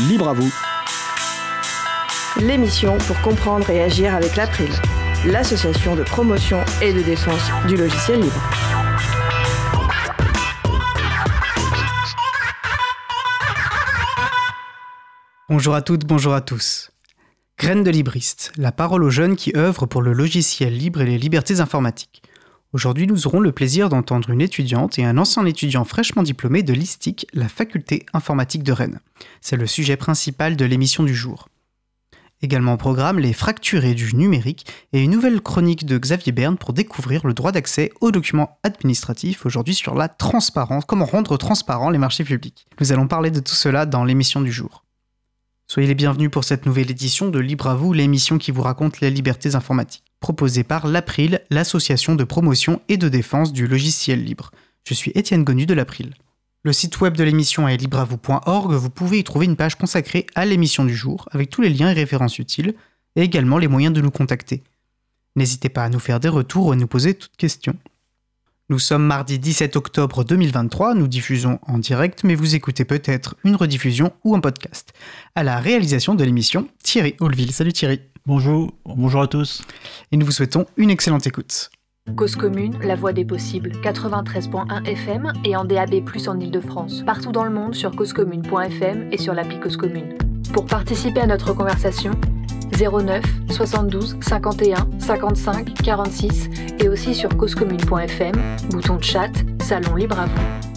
Libre à vous. L'émission pour comprendre et agir avec l'April, l'association de promotion et de défense du logiciel libre. Bonjour à toutes, bonjour à tous. Graines de libriste, la parole aux jeunes qui œuvrent pour le logiciel libre et les libertés informatiques. Aujourd'hui, nous aurons le plaisir d'entendre une étudiante et un ancien étudiant fraîchement diplômé de l'ISTIC, la faculté informatique de Rennes. C'est le sujet principal de l'émission du jour. Également au programme, les fracturés du numérique et une nouvelle chronique de Xavier Berne pour découvrir le droit d'accès aux documents administratifs, aujourd'hui sur la transparence, comment rendre transparent les marchés publics. Nous allons parler de tout cela dans l'émission du jour. Soyez les bienvenus pour cette nouvelle édition de Libre à vous, l'émission qui vous raconte les libertés informatiques proposé par l'April, l'association de promotion et de défense du logiciel libre. Je suis Étienne Gonu de l'April. Le site web de l'émission est libreavou.org, vous pouvez y trouver une page consacrée à l'émission du jour, avec tous les liens et références utiles, et également les moyens de nous contacter. N'hésitez pas à nous faire des retours ou à nous poser toutes questions. Nous sommes mardi 17 octobre 2023, nous diffusons en direct, mais vous écoutez peut-être une rediffusion ou un podcast. À la réalisation de l'émission, Thierry Houlville. Salut Thierry. Bonjour, bonjour à tous. Et nous vous souhaitons une excellente écoute. Cause commune, la voix des possibles, 93.1 FM et en DAB+, en Ile-de-France. Partout dans le monde sur causecommune.fm et sur l'appli Cause Commune. Pour participer à notre conversation, 09 72 51 55 46 et aussi sur causecommune.fm, bouton de chat, salon libre à vous.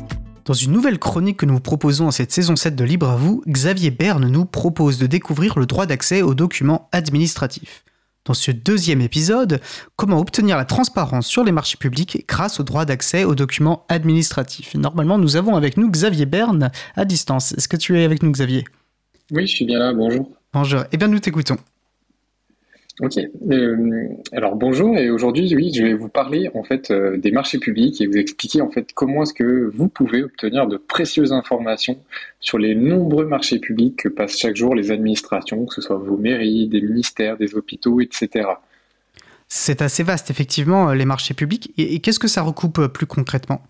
Dans une nouvelle chronique que nous vous proposons en cette saison 7 de Libre à vous, Xavier Berne nous propose de découvrir le droit d'accès aux documents administratifs. Dans ce deuxième épisode, comment obtenir la transparence sur les marchés publics grâce au droit d'accès aux documents administratifs? Normalement, nous avons avec nous Xavier Berne à distance. Est-ce que tu es avec nous, Xavier? Oui, je suis bien là, bonjour. Bonjour, eh bien nous t'écoutons. Ok. Euh, alors bonjour et aujourd'hui oui je vais vous parler en fait euh, des marchés publics et vous expliquer en fait comment est-ce que vous pouvez obtenir de précieuses informations sur les nombreux marchés publics que passent chaque jour les administrations, que ce soit vos mairies, des ministères, des hôpitaux, etc. C'est assez vaste effectivement les marchés publics et, qu'est-ce que ça recoupe plus concrètement?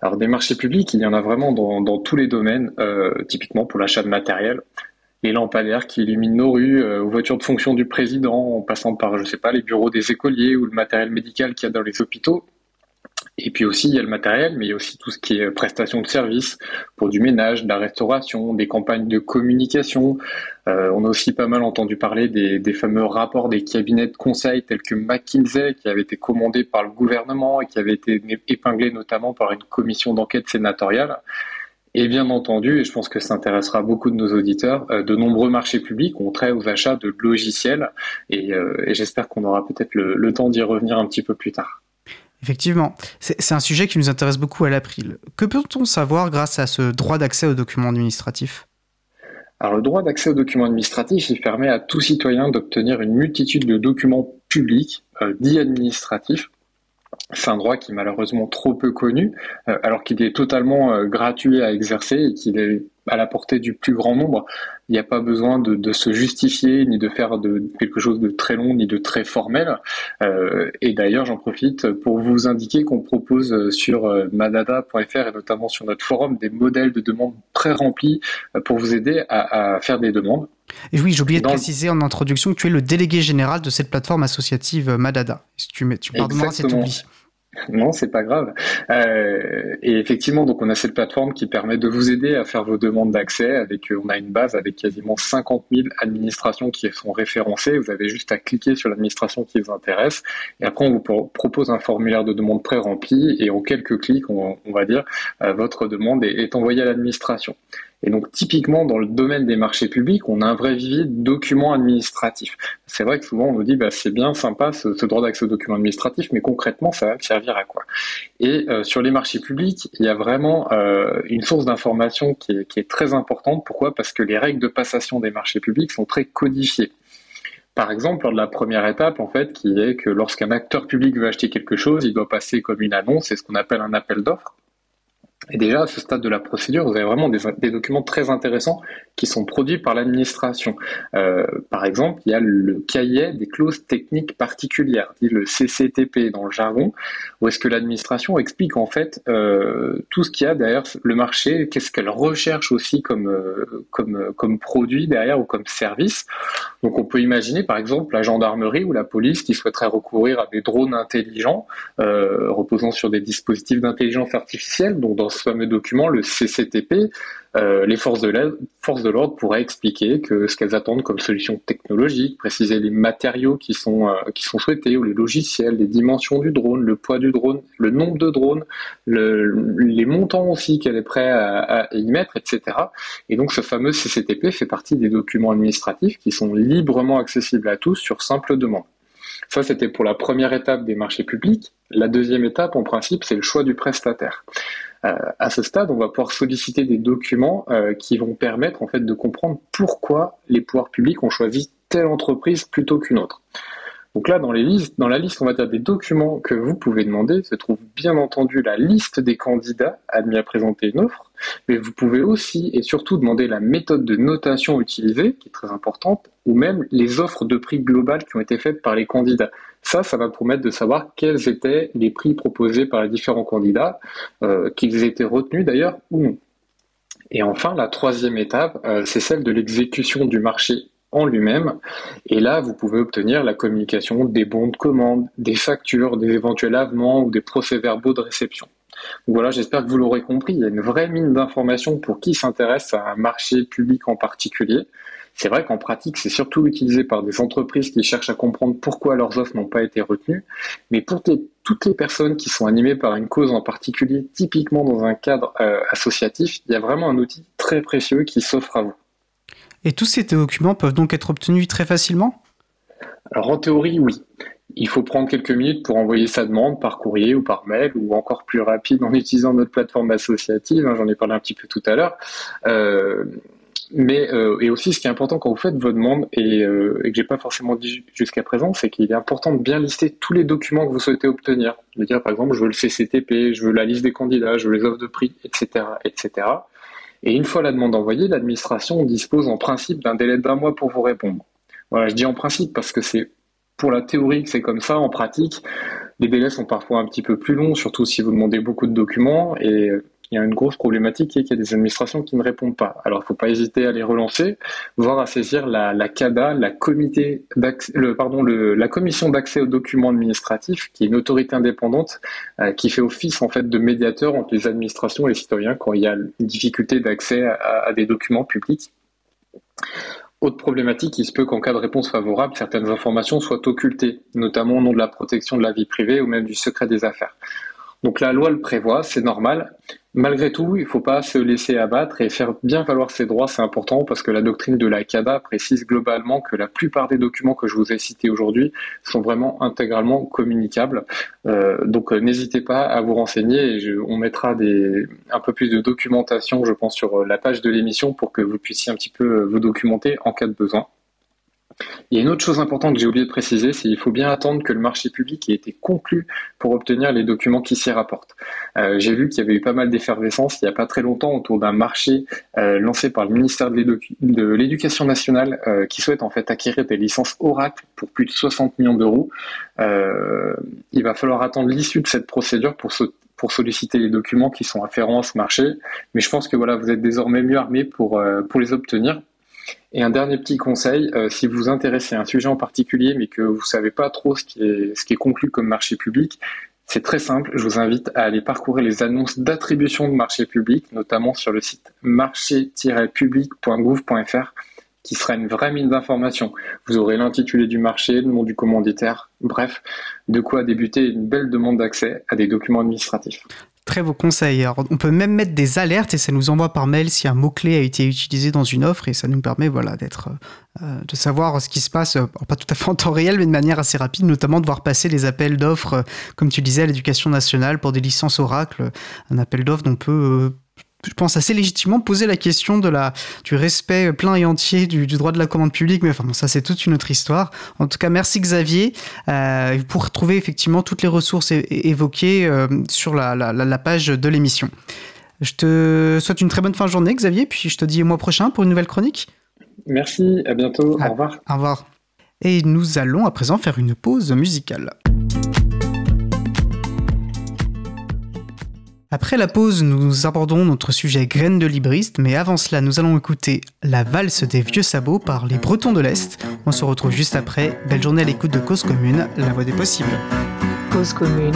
Alors des marchés publics, il y en a vraiment dans, dans tous les domaines, euh, typiquement pour l'achat de matériel les lampadaires qui illuminent nos rues, euh, aux voitures de fonction du président, en passant par, je sais pas, les bureaux des écoliers ou le matériel médical qu'il y a dans les hôpitaux. Et puis aussi, il y a le matériel, mais il y a aussi tout ce qui est prestation de services pour du ménage, de la restauration, des campagnes de communication. Euh, on a aussi pas mal entendu parler des, des, fameux rapports des cabinets de conseil tels que McKinsey, qui avaient été commandés par le gouvernement et qui avaient été épinglés notamment par une commission d'enquête sénatoriale. Et bien entendu, et je pense que ça intéressera beaucoup de nos auditeurs, euh, de nombreux marchés publics ont trait aux achats de logiciels et, euh, j'espère qu'on aura peut-être le, temps d'y revenir un petit peu plus tard. Effectivement, c'est un sujet qui nous intéresse beaucoup à l'April. Que peut-on savoir grâce à ce droit d'accès aux documents administratifs? Alors, le droit d'accès aux documents administratifs, il permet à tout citoyen d'obtenir une multitude de documents publics, euh, dits administratifs, c'est un droit qui est malheureusement trop peu connu, euh, alors qu'il est totalement euh, gratuit à exercer et qu'il est à la portée du plus grand nombre. Il n'y a pas besoin de, se justifier, ni de faire de, quelque chose de très long, ni de très formel. Euh, et d'ailleurs, j'en profite pour vous indiquer qu'on propose sur madada.fr et notamment sur notre forum des modèles de demande pré-remplis pour vous aider à faire des demandes. Et oui, j'ai oublié de préciser en introduction que tu es le délégué général de cette plateforme associative euh, Madada. Si tu, tu pardonneras cet oubli. Non, c'est pas grave. Euh, et effectivement, donc on a cette plateforme qui permet de vous aider à faire vos demandes d'accès. Avec, euh, on a une base avec quasiment 50 000 administrations qui sont référencées. Vous avez juste à cliquer sur l'administration qui vous intéresse. Et après, on vous propose un formulaire de demande pré-rempli. Et en quelques clics, on, va dire, votre demande est envoyée à l'administration. Et donc typiquement dans le domaine des marchés publics, on a un vrai vivier de documents administratifs. C'est vrai que souvent on nous dit bah, c'est bien sympa ce, droit d'accès aux documents administratifs, mais concrètement ça va servir à quoi? Et euh, sur les marchés publics, il y a vraiment euh, une source d'information qui est, qui est très importante. Pourquoi? Parce que les règles de passation des marchés publics sont très codifiées. Par exemple, lors de la première étape, en fait, qui est que lorsqu'un acteur public veut acheter quelque chose, il doit passer comme une annonce, c'est ce qu'on appelle un appel d'offres. Et déjà, à ce stade de la procédure, vous avez vraiment des, documents très intéressants qui sont produits par l'administration. Euh, par exemple, il y a le cahier des clauses techniques particulières, dit le CCTP dans le jargon, où est-ce que l'administration explique en fait euh, tout ce qu'il y a derrière le marché, qu'est-ce qu'elle recherche aussi comme, euh, comme, comme produit derrière ou comme service. Donc on peut imaginer par exemple la gendarmerie ou la police qui souhaiterait recourir à des drones intelligents reposant sur des dispositifs d'intelligence artificielle. Donc dans ce fameux document, le CCTP, euh, les forces de l'ordre pourraient expliquer que ce qu'elles attendent comme solution technologique, préciser les matériaux qui sont, euh, qui sont souhaités, ou les logiciels, les dimensions du drone, le poids du drone, le nombre de drones, les montants aussi qu'elle est prête à, à, y mettre, etc. Et donc ce fameux CCTP fait partie des documents administratifs qui sont librement accessibles à tous sur simple demande. Ça, c'était pour la première étape des marchés publics. La deuxième étape, en principe, c'est le choix du prestataire. Euh, à ce stade, on va pouvoir solliciter des documents euh, qui vont permettre en fait de comprendre pourquoi les pouvoirs publics ont choisi telle entreprise plutôt qu'une autre. Donc là, dans, dans la liste, on va dire des documents que vous pouvez demander, se trouve bien entendu la liste des candidats admis à présenter une offre, mais vous pouvez aussi et surtout demander la méthode de notation utilisée, qui est très importante, ou même les offres de prix globales qui ont été faites par les candidats. Ça, ça va permettre de savoir quels étaient les prix proposés par les différents candidats, euh, qu'ils étaient retenus d'ailleurs ou non. Et enfin, la troisième étape, euh, c'est celle de l'exécution du marché en lui-même. Et là, vous pouvez obtenir la communication des bons de commande, des factures, des éventuels avements ou des procès-verbaux de réception. Voilà, j'espère que vous l'aurez compris, il y a une vraie mine d'informations pour qui s'intéresse à un marché public en particulier. C'est vrai qu'en pratique, c'est surtout utilisé par des entreprises qui cherchent à comprendre pourquoi leurs offres n'ont pas été retenues. Mais pour toutes les personnes qui sont animées par une cause en particulier, typiquement dans un cadre euh, associatif, il y a vraiment un outil très précieux qui s'offre à vous. Et tous ces documents peuvent donc être obtenus très facilement? Alors en théorie, oui. Il faut prendre quelques minutes pour envoyer sa demande par courrier ou par mail ou encore plus rapide en utilisant notre plateforme associative. Hein, j'en ai parlé un petit peu tout à l'heure. Euh, mais euh, et aussi, ce qui est important quand vous faites votre demande et, euh, et que j'ai pas forcément dit jusqu'à présent, c'est qu'il est important de bien lister tous les documents que vous souhaitez obtenir. De dire par exemple, je veux le CCTP, je veux la liste des candidats, je veux les offres de prix, etc., etc. Et une fois la demande envoyée, l'administration dispose en principe d'un délai d'un mois pour vous répondre. Voilà, je dis en principe parce que c'est pour la théorie que c'est comme ça. En pratique, les délais sont parfois un petit peu plus longs, surtout si vous demandez beaucoup de documents. Et il y a une grosse problématique qui est qu'il y a des administrations qui ne répondent pas. Alors, il ne faut pas hésiter à les relancer, voire à saisir la, CADA, la, commission d'accès aux documents administratifs, qui est une autorité indépendante euh, qui fait office en fait de médiateur entre les administrations et les citoyens quand il y a une difficulté d'accès à des documents publics. Autre problématique, il se peut qu'en cas de réponse favorable, certaines informations soient occultées, notamment au nom de la protection de la vie privée ou même du secret des affaires. Donc la loi le prévoit, c'est normal. Malgré tout, il ne faut pas se laisser abattre et faire bien valoir ses droits, c'est important parce que la doctrine de la CADA précise globalement que la plupart des documents que je vous ai cités aujourd'hui sont vraiment intégralement communicables. Euh, donc euh, n'hésitez pas à vous renseigner et on mettra des, un peu plus de documentation, je pense, sur la page de l'émission pour que vous puissiez un petit peu vous documenter en cas de besoin. A une autre chose importante que j'ai oublié de préciser, c'est qu'il faut bien attendre que le marché public ait été conclu pour obtenir les documents qui s'y rapportent. Euh, j'ai vu qu'il y avait eu pas mal d'effervescence il n'y a pas très longtemps autour d'un marché euh, lancé par le ministère de l'Éducation nationale euh, qui souhaite en fait acquérir des licences Oracle pour plus de 60 millions d'euros. il va falloir attendre l'issue de cette procédure pour solliciter les documents qui sont afférents à ce marché. Mais je pense que voilà, vous êtes désormais mieux armés pour les obtenir. Et un dernier petit conseil, euh, si vous vous intéressez à un sujet en particulier, mais que vous ne savez pas trop ce qui, est, ce qui est conclu comme marché public, c'est très simple. Je vous invite à aller parcourir les annonces d'attribution de marché public, notamment sur le site marché-public.gouv.fr, qui sera une vraie mine d'informations. Vous aurez l'intitulé du marché, le nom du commanditaire, bref, de quoi débuter une belle demande d'accès à des documents administratifs très vos conseils. on peut même mettre des alertes et ça nous envoie par mail si un mot-clé a été utilisé dans une offre et ça nous permet voilà, d'être, euh, de savoir ce qui se passe, euh, pas tout à fait en temps réel, mais de manière assez rapide, notamment de voir passer les appels d'offres, euh, comme tu disais, à l'éducation nationale pour des licences Oracle. Un appel d'offres dont on peut je pense assez légitimement poser la question de la, du respect plein et entier du, droit de la commande publique, mais enfin bon, ça c'est toute une autre histoire. En tout cas, merci Xavier. Euh, pour retrouver effectivement toutes les ressources évoquées euh, sur la, la, page de l'émission. Je te souhaite une très bonne fin de journée, Xavier, puis je te dis au mois prochain pour une nouvelle chronique. Merci, à bientôt, au revoir. Au revoir. Et nous allons à présent faire une pause musicale. Après la pause, nous abordons notre sujet graines de libriste, mais avant cela, nous allons écouter La valse des vieux sabots par les Bretons de l'Est. On se retrouve juste après. Belle journée à l'écoute de Cause Commune, la voix des possibles. Cause commune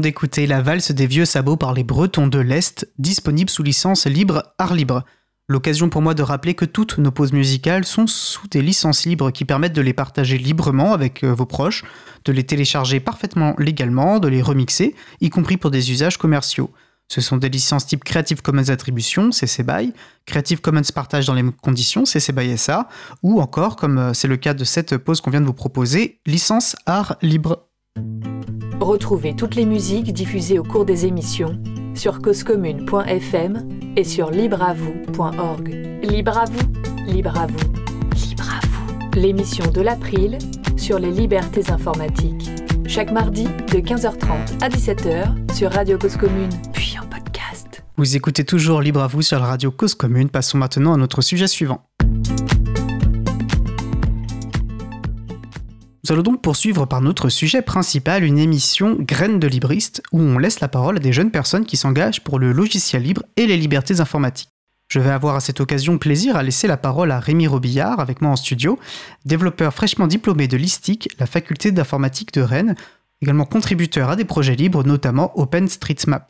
d'écouter La valse des vieux sabots par les Bretons de l'Est, disponible sous licence libre art libre. L'occasion pour moi de rappeler que toutes nos pauses musicales sont sous des licences libres qui permettent de les partager librement avec euh, vos proches, de les télécharger parfaitement légalement, de les remixer, y compris pour des usages commerciaux. Ce sont des licences type Creative Commons Attribution, CC BY, Creative Commons Partage dans les conditions, CC BY SA, ou encore, comme euh, c'est le cas de cette pause qu'on vient de vous proposer, licence art libre. Retrouvez toutes les musiques diffusées au cours des émissions sur causecommune.fm et sur libreavoue.org. Libre à vous, libre à vous, libre à vous. L'émission de l'April sur les libertés informatiques. Chaque mardi de 15h30 à 17h sur Radio Cause Commune, puis en podcast. Vous écoutez toujours Libre à vous sur la radio Cause Commune. Passons maintenant à notre sujet suivant. Nous allons donc poursuivre par notre sujet principal, une émission Graines de libriste, où on laisse la parole à des jeunes personnes qui s'engagent pour le logiciel libre et les libertés informatiques. Je vais avoir à cette occasion plaisir à laisser la parole à Rémi Robillard, avec moi en studio, développeur fraîchement diplômé de l'ISTIC, la faculté d'informatique de Rennes, également contributeur à des projets libres, notamment OpenStreetMap.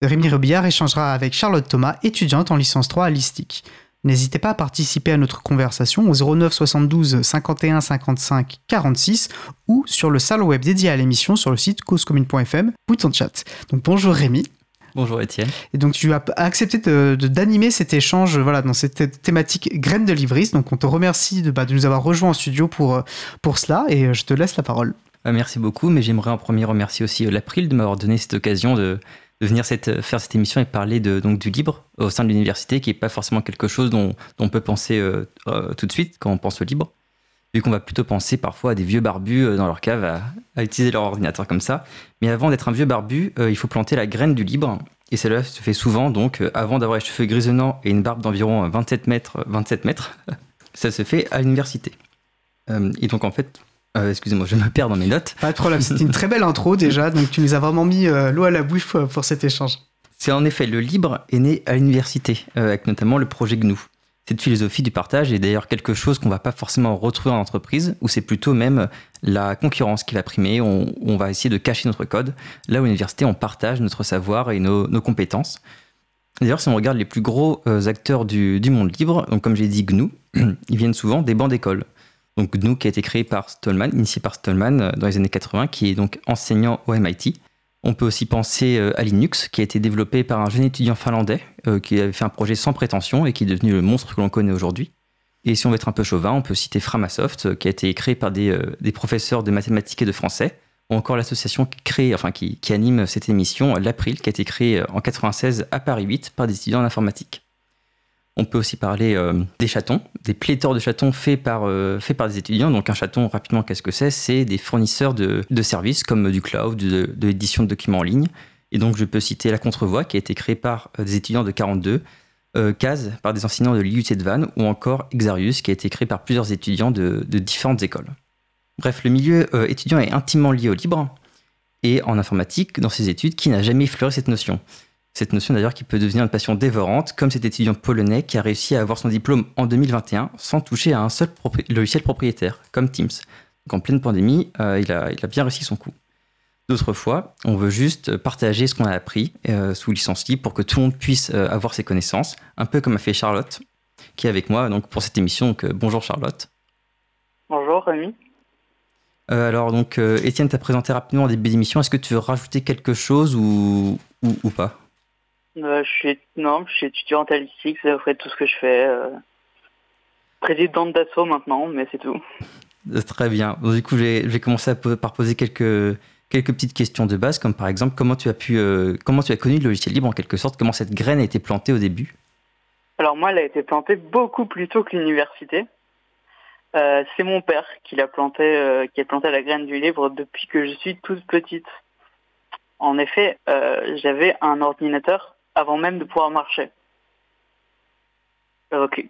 Rémi Robillard échangera avec Charlotte Thomas, étudiante en licence 3 à l'ISTIC. N'hésitez pas à participer à notre conversation au 09 72 51 55 46 ou sur le salon web dédié à l'émission sur le site causecommune.fm ou ton chat. Donc bonjour Rémi. Bonjour Étienne. Et donc tu as accepté de- de- d'animer cet échange voilà, dans cette thé- thématique graines de livris. Donc on te remercie de, bah, de nous avoir rejoints en studio pour, euh, pour cela et euh, je te laisse la parole. Euh, Merci beaucoup, mais j'aimerais en premier remercier aussi euh, l'April de m'avoir donné cette occasion de, de venir cette- faire cette émission et parler de, donc, du libre au sein de l'université, qui n'est pas forcément quelque chose dont, on peut penser euh, euh, tout de suite quand on pense au libre, vu qu'on va plutôt penser parfois à des vieux barbus euh, dans leur cave à, utiliser leur ordinateur comme ça. Mais avant d'être un vieux barbu, il faut planter la graine du libre, et cela se fait souvent, donc avant d'avoir les cheveux grisonnants et une barbe d'environ euh, 27 mètres, 27 mètres, ça se fait à l'université. Et donc en fait, euh, excusez-moi, je me perds dans mes notes. Pas de problème, c'était une très belle intro déjà, donc tu nous as vraiment mis euh, l'eau à la bouche pour, pour cet échange. C'est en effet le libre est né à l'université, euh, avec notamment le projet GNU. Cette philosophie du partage est d'ailleurs quelque chose qu'on va pas forcément retrouver en entreprise, où c'est plutôt même la concurrence qui va primer, on, on va essayer de cacher notre code. Là, à l'université, on partage notre savoir et nos, nos compétences. D'ailleurs, si on regarde les plus gros acteurs du, monde libre, donc comme j'ai dit GNU, ils viennent souvent des bancs d'école. Donc GNU qui a été créé par Stallman, initié par Stallman dans les années 80, qui est donc enseignant au MIT. On peut aussi penser à Linux, qui a été développé par un jeune étudiant finlandais qui avait fait un projet sans prétention et qui est devenu le monstre que l'on connaît aujourd'hui. Et si on veut être un peu chauvin, on peut citer Framasoft, euh, qui a été créé par des, euh, professeurs de mathématiques et de français, ou encore l'association qui, enfin, qui, anime cette émission, l'April, qui a été créée euh, en 96 à Paris 8 par des étudiants en informatique. On peut aussi parler des chatons, des pléthores de chatons faits par, faits par des étudiants. Donc un chaton, rapidement, qu'est-ce que c'est? C'est des fournisseurs de, de, services comme du cloud, de, l'édition de documents en ligne. Et donc je peux citer la Contrevoix, qui a été créée par des étudiants de 42, euh, par des enseignants de l'IUT de Vannes ou encore Exarius qui a été créé par plusieurs étudiants de, différentes écoles. Bref, le milieu euh, étudiant est intimement lié au libre et en informatique, dans ses études, qui n'a jamais effleuré cette notion. Cette notion d'ailleurs qui peut devenir une passion dévorante, comme cet étudiant polonais qui a réussi à avoir son diplôme en 2021 sans toucher à un seul logiciel propriétaire, comme Teams. Donc en pleine pandémie, euh, il, a, il a bien réussi son coup. D'autres fois, on veut juste partager ce qu'on a appris euh, sous licence libre pour que tout le monde puisse euh, avoir ses connaissances, un peu comme a fait Charlotte, qui est avec moi donc, pour cette émission. Donc, bonjour Charlotte. Bonjour Rémi. alors, donc, Étienne t'a présenté rapidement en début d'émission. Est-ce que tu veux rajouter quelque chose ou, ou, pas? Je suis, Non, je suis étudiant en statistiques, c'est après tout ce que je fais. présidente d'assaut maintenant, mais c'est tout. Très bien. du coup, je vais, commencer par poser quelques quelques petites questions de base, comme par exemple comment tu as pu, euh, comment tu as connu le logiciel libre en quelque sorte, comment cette graine a été plantée au début? Alors moi, elle a été plantée beaucoup plus tôt que l'université. Euh, c'est mon père qui l'a planté, euh, qui a planté la graine du livre depuis que je suis toute petite. En effet, j'avais un ordinateur avant même de pouvoir marcher.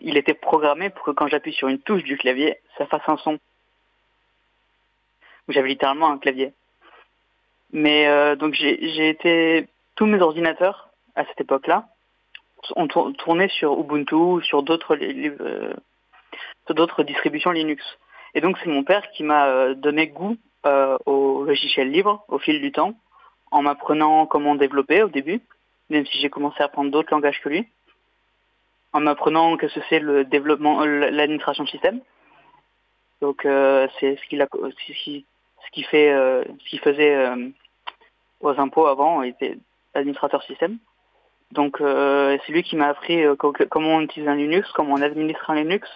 Il était programmé pour que quand j'appuie sur une touche du clavier, ça fasse un son. J'avais littéralement un clavier. Mais euh, donc j'ai été tous mes ordinateurs à cette époque-là ont tourné sur Ubuntu, sur d'autres euh, d'autres distributions Linux. Et donc c'est mon père qui m'a euh, donné goût au logiciel libre au fil du temps, en m'apprenant comment développer au début, même si j'ai commencé à apprendre d'autres langages que lui, en m'apprenant que ce c'est le développement, l'administration de système. Donc c'est ce qu'il a, ce qui fait, ce qui faisait aux impôts avant, il était administrateur système. Donc euh, c'est lui qui m'a appris euh, comment on utilise un Linux, comment on administre un Linux,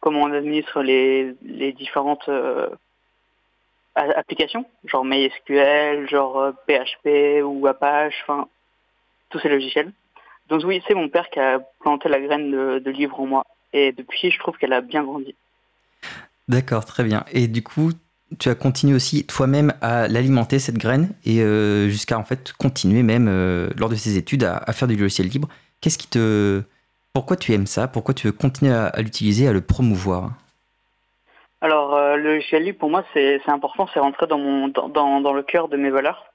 comment on administre les, les différentes euh, applications, genre MySQL, genre PHP ou Apache, enfin tous ces logiciels. Donc oui, c'est mon père qui a planté la graine de, de livre en moi. Et depuis, je trouve qu'elle a bien grandi. D'accord, très bien. Et du coup, tu as continué aussi toi-même à l'alimenter, cette graine, et euh, jusqu'à en fait continuer même euh, lors de ces études à, faire du logiciel libre. Qu'est-ce qui te... Pourquoi tu aimes ça? Pourquoi tu veux continuer à, l'utiliser, à le promouvoir? Alors, euh, le logiciel libre, pour moi, c'est important, c'est rentré dans, mon, dans, dans, le cœur de mes valeurs.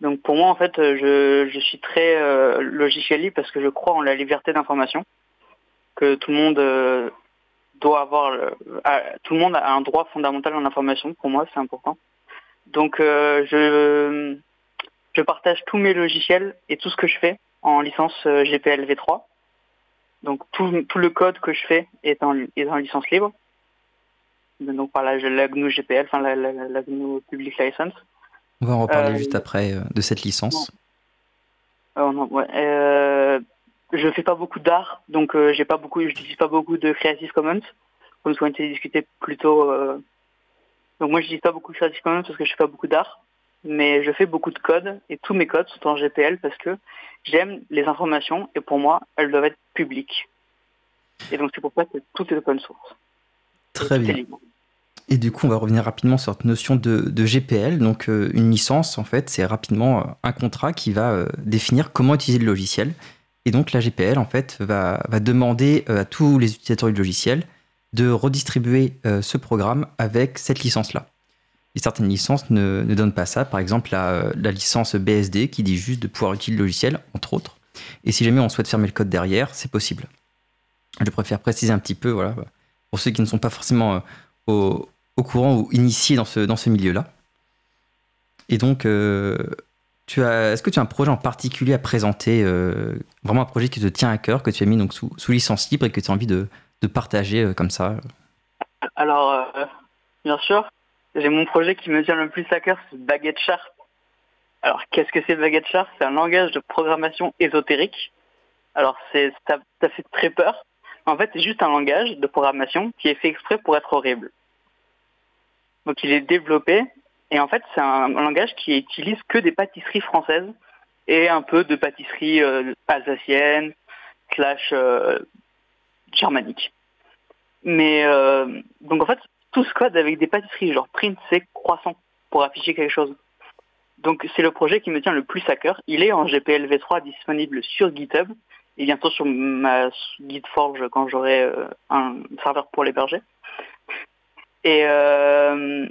Donc pour moi, en fait, je, je suis très logiciel libre parce que je crois en la liberté d'information, que tout le monde doit avoir tout le monde a un droit fondamental en information. Pour moi, c'est important. Donc, euh, je je partage tous mes logiciels et tout ce que je fais en licence euh, GPL v3. Donc tout, tout le code que je fais est en, est en licence libre. Donc par la, GNU GPL, enfin la, GNU Public License. On va en reparler euh, juste après de cette licence. Oh non, ouais, je fais pas beaucoup d'art, donc euh, j'ai pas beaucoup, je n'utilise pas beaucoup de Creative Commons, comme ce qu'on a été discuté plus tôt. Euh. Donc moi, je n'utilise pas beaucoup de Creative Commons parce que je fais pas beaucoup d'art, mais je fais beaucoup de code et tous mes codes sont en GPL parce que j'aime les informations et pour moi, elles doivent être publiques. Et donc c'est pour ça que tout est open source. Très bien. Et du coup, on va revenir rapidement sur cette notion de, GPL. Donc, euh, une licence, en fait, c'est rapidement un contrat qui va définir comment utiliser le logiciel et donc la GPL en fait va, demander euh, à tous les utilisateurs du logiciel de redistribuer euh, ce programme avec cette licence-là. Et certaines licences ne, donnent pas ça. Par exemple, la, licence BSD qui dit juste de pouvoir utiliser le logiciel, entre autres. Et si jamais on souhaite fermer le code derrière, c'est possible. Je préfère préciser un petit peu, voilà, pour ceux qui ne sont pas forcément euh, au, courant ou initiés dans ce, dans ce milieu-là. Et donc, as, est-ce que tu as un projet en particulier à présenter, vraiment un projet qui te tient à cœur, que tu as mis donc sous, sous licence libre et que tu as envie de, de partager comme ça? Alors, bien sûr, j'ai mon projet qui me tient le plus à cœur, c'est Baguette Sharp. Alors, qu'est-ce que c'est Baguette Sharp C'est un langage de programmation ésotérique. Alors, ça, ça fait très peur. En fait, c'est juste un langage de programmation qui est fait exprès pour être horrible. Donc, il est développé et en fait, c'est un langage qui utilise que des pâtisseries françaises et un peu de pâtisseries euh, alsaciennes slash euh, germaniques. Mais euh, donc en fait, tout ce code avec des pâtisseries, genre print, c'est croissant pour afficher quelque chose. Donc c'est le projet qui me tient le plus à cœur. Il est en GPL v3 disponible sur GitHub et bientôt sur ma GitForge quand j'aurai euh, un serveur pour l'héberger. Et euh,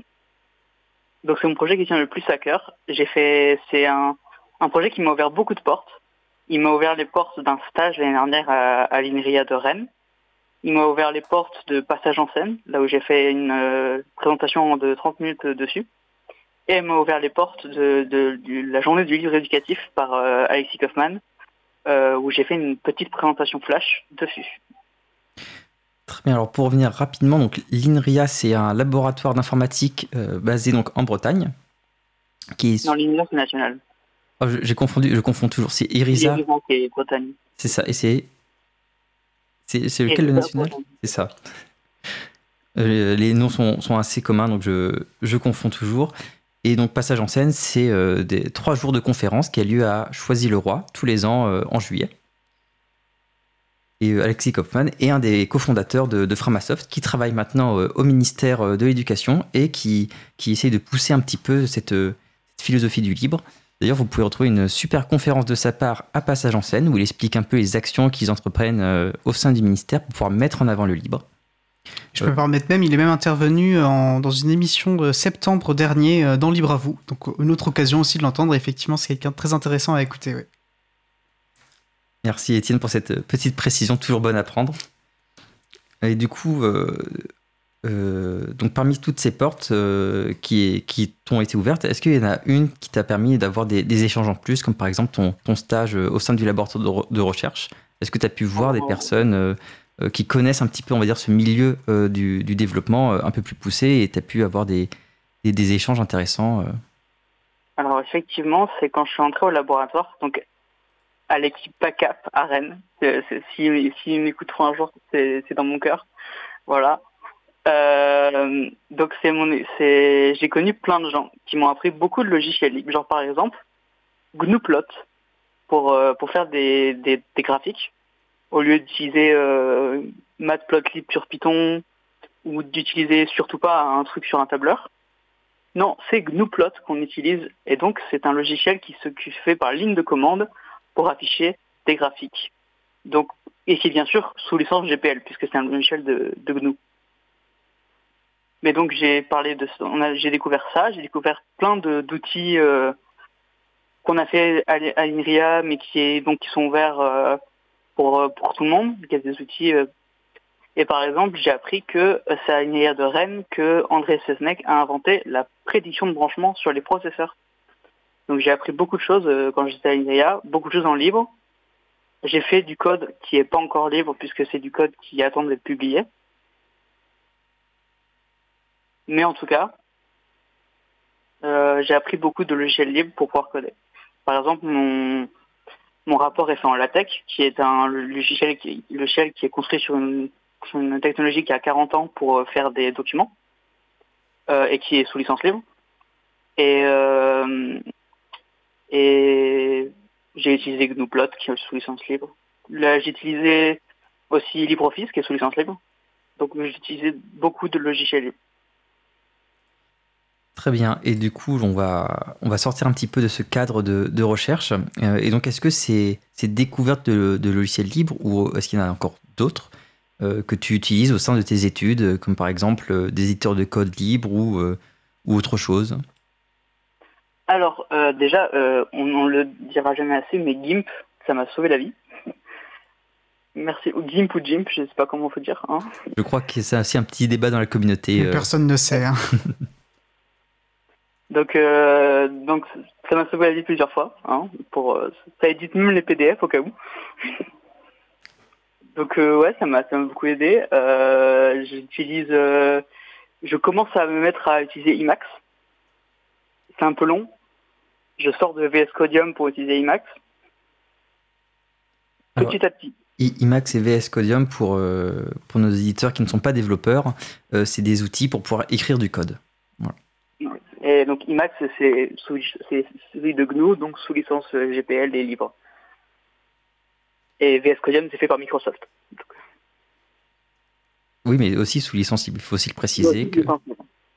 donc c'est mon projet qui tient le plus à cœur. J'ai fait, c'est un, un projet qui m'a ouvert beaucoup de portes. Il m'a ouvert les portes d'un stage l'année dernière à, à l'INRIA de Rennes. Il m'a ouvert les portes de Passage en scène, là où j'ai fait une euh, présentation de 30 minutes dessus. Et il m'a ouvert les portes de, de, de, la journée du livre éducatif par euh, Alexis Kaufman, euh, où j'ai fait une petite présentation flash dessus. Très bien. Alors pour revenir rapidement, donc l'INRIA c'est un laboratoire d'informatique euh, basé donc en Bretagne, qui est. Non, l'INRIA c'est national. Oh, j'ai confondu, je confonds toujours. C'est IRISA. C'est Bretagne. C'est ça. Et c'est c'est lequel le national? C'est ça. Euh, les noms sont, sont, assez communs, donc je, je, confonds toujours. Et donc, Passage en scène, c'est euh, des trois jours de conférence qui a lieu à Choisy-le-Roi, tous les ans en juillet. Et euh, Alexis Kaufmann est un des cofondateurs de, Framasoft, qui travaille maintenant euh, au ministère de l'Éducation et qui, qui essaye de pousser un petit peu cette, philosophie du libre. D'ailleurs, vous pouvez retrouver une super conférence de sa part à Passage en scène où il explique un peu les actions qu'ils entreprennent euh, au sein du ministère pour pouvoir mettre en avant le libre. Je peux me permettre même, il est même intervenu en, dans une émission de septembre dernier euh, dans Libre à vous. Donc une autre occasion aussi de l'entendre. Effectivement, c'est quelqu'un de très intéressant à écouter. Merci Étienne pour cette petite précision, toujours bonne à prendre. Et du coup, euh, euh, donc parmi toutes ces portes euh, qui, qui t'ont été ouvertes, est-ce qu'il y en a une qui t'a permis d'avoir des, échanges en plus, comme par exemple ton, ton stage au sein du laboratoire de, recherche? Est-ce que tu as pu voir des personnes qui connaissent un petit peu, on va dire, ce milieu du, développement un peu plus poussé et tu as pu avoir des, des, échanges intéressants Alors effectivement, c'est quand je suis entré au laboratoire, donc à l'équipe PACAP à Rennes. si, si m'écouteront un jour, c'est dans mon cœur. Voilà. Euh, donc c'est mon, c'est, j'ai connu plein de gens qui m'ont appris beaucoup de logiciels libres, genre par exemple Gnuplot pour euh, pour faire des, des, des, graphiques au lieu d'utiliser euh, Matplotlib sur Python ou d'utiliser surtout pas un truc sur un tableur. Non, c'est Gnuplot qu'on utilise et donc c'est un logiciel qui se fait par ligne de commande pour afficher des graphiques. Donc et qui bien sûr sous licence GPL puisque c'est un logiciel de, de GNU. Mais donc j'ai parlé de, j'ai découvert ça, j'ai découvert plein d'outils euh, qu'on a fait à, à l'INRIA, mais qui est donc qui sont ouverts euh, pour pour tout le monde. Il des outils. Euh, et par exemple, j'ai appris que c'est à l'INRIA de Rennes que André Sesnek a inventé la prédiction de branchement sur les processeurs. Donc j'ai appris beaucoup de choses euh, quand j'étais à l'INRIA, beaucoup de choses en libre. J'ai fait du code qui est pas encore libre puisque c'est du code qui attend d'être publié. Mais en tout cas, euh, j'ai appris beaucoup de logiciels libres pour pouvoir coder. Par exemple, mon, mon rapport est fait en LaTeX, qui est un logiciel qui, qui est construit sur une, sur une technologie qui a 40 ans pour faire des documents euh, et qui est sous licence libre. Et, euh, et j'ai utilisé GNUplot qui est sous licence libre. Là, j'ai utilisé aussi LibreOffice qui est sous licence libre. Donc j'ai utilisé beaucoup de logiciels libres. Très bien. Et du coup, on va, on va sortir un petit peu de ce cadre de, recherche. Euh, et donc, est-ce que c'est ces découvertes de, logiciels libres ou est-ce qu'il y en a encore d'autres euh, que tu utilises au sein de tes études, comme par exemple euh, des éditeurs de code libre ou autre chose? Alors, euh, déjà, on ne le dira jamais assez, mais GIMP, ça m'a sauvé la vie. Merci. Ou GIMP ou GIMP, je ne sais pas comment on peut dire. Hein. Je crois que c'est aussi un petit débat dans la communauté. Mais personne ne sait. Hein. Donc, euh, donc ça m'a sauvé la vie plusieurs fois. Hein, pour, euh, ça édite même les PDF au cas où. Donc euh, ouais, ça m'a beaucoup aidé. J'utilise, je commence à me mettre à utiliser IMAX. C'est un peu long. Je sors de VS Codium pour utiliser IMAX. Petit à petit. IMAX et VS Codium, pour, pour nos éditeurs qui ne sont pas développeurs, c'est des outils pour pouvoir écrire du code. Et donc IMAX, c'est celui de GNU, donc sous licence GPL et libre. Et VS Codium, c'est fait par Microsoft. Oui, mais aussi sous licence. Il faut aussi le préciser que,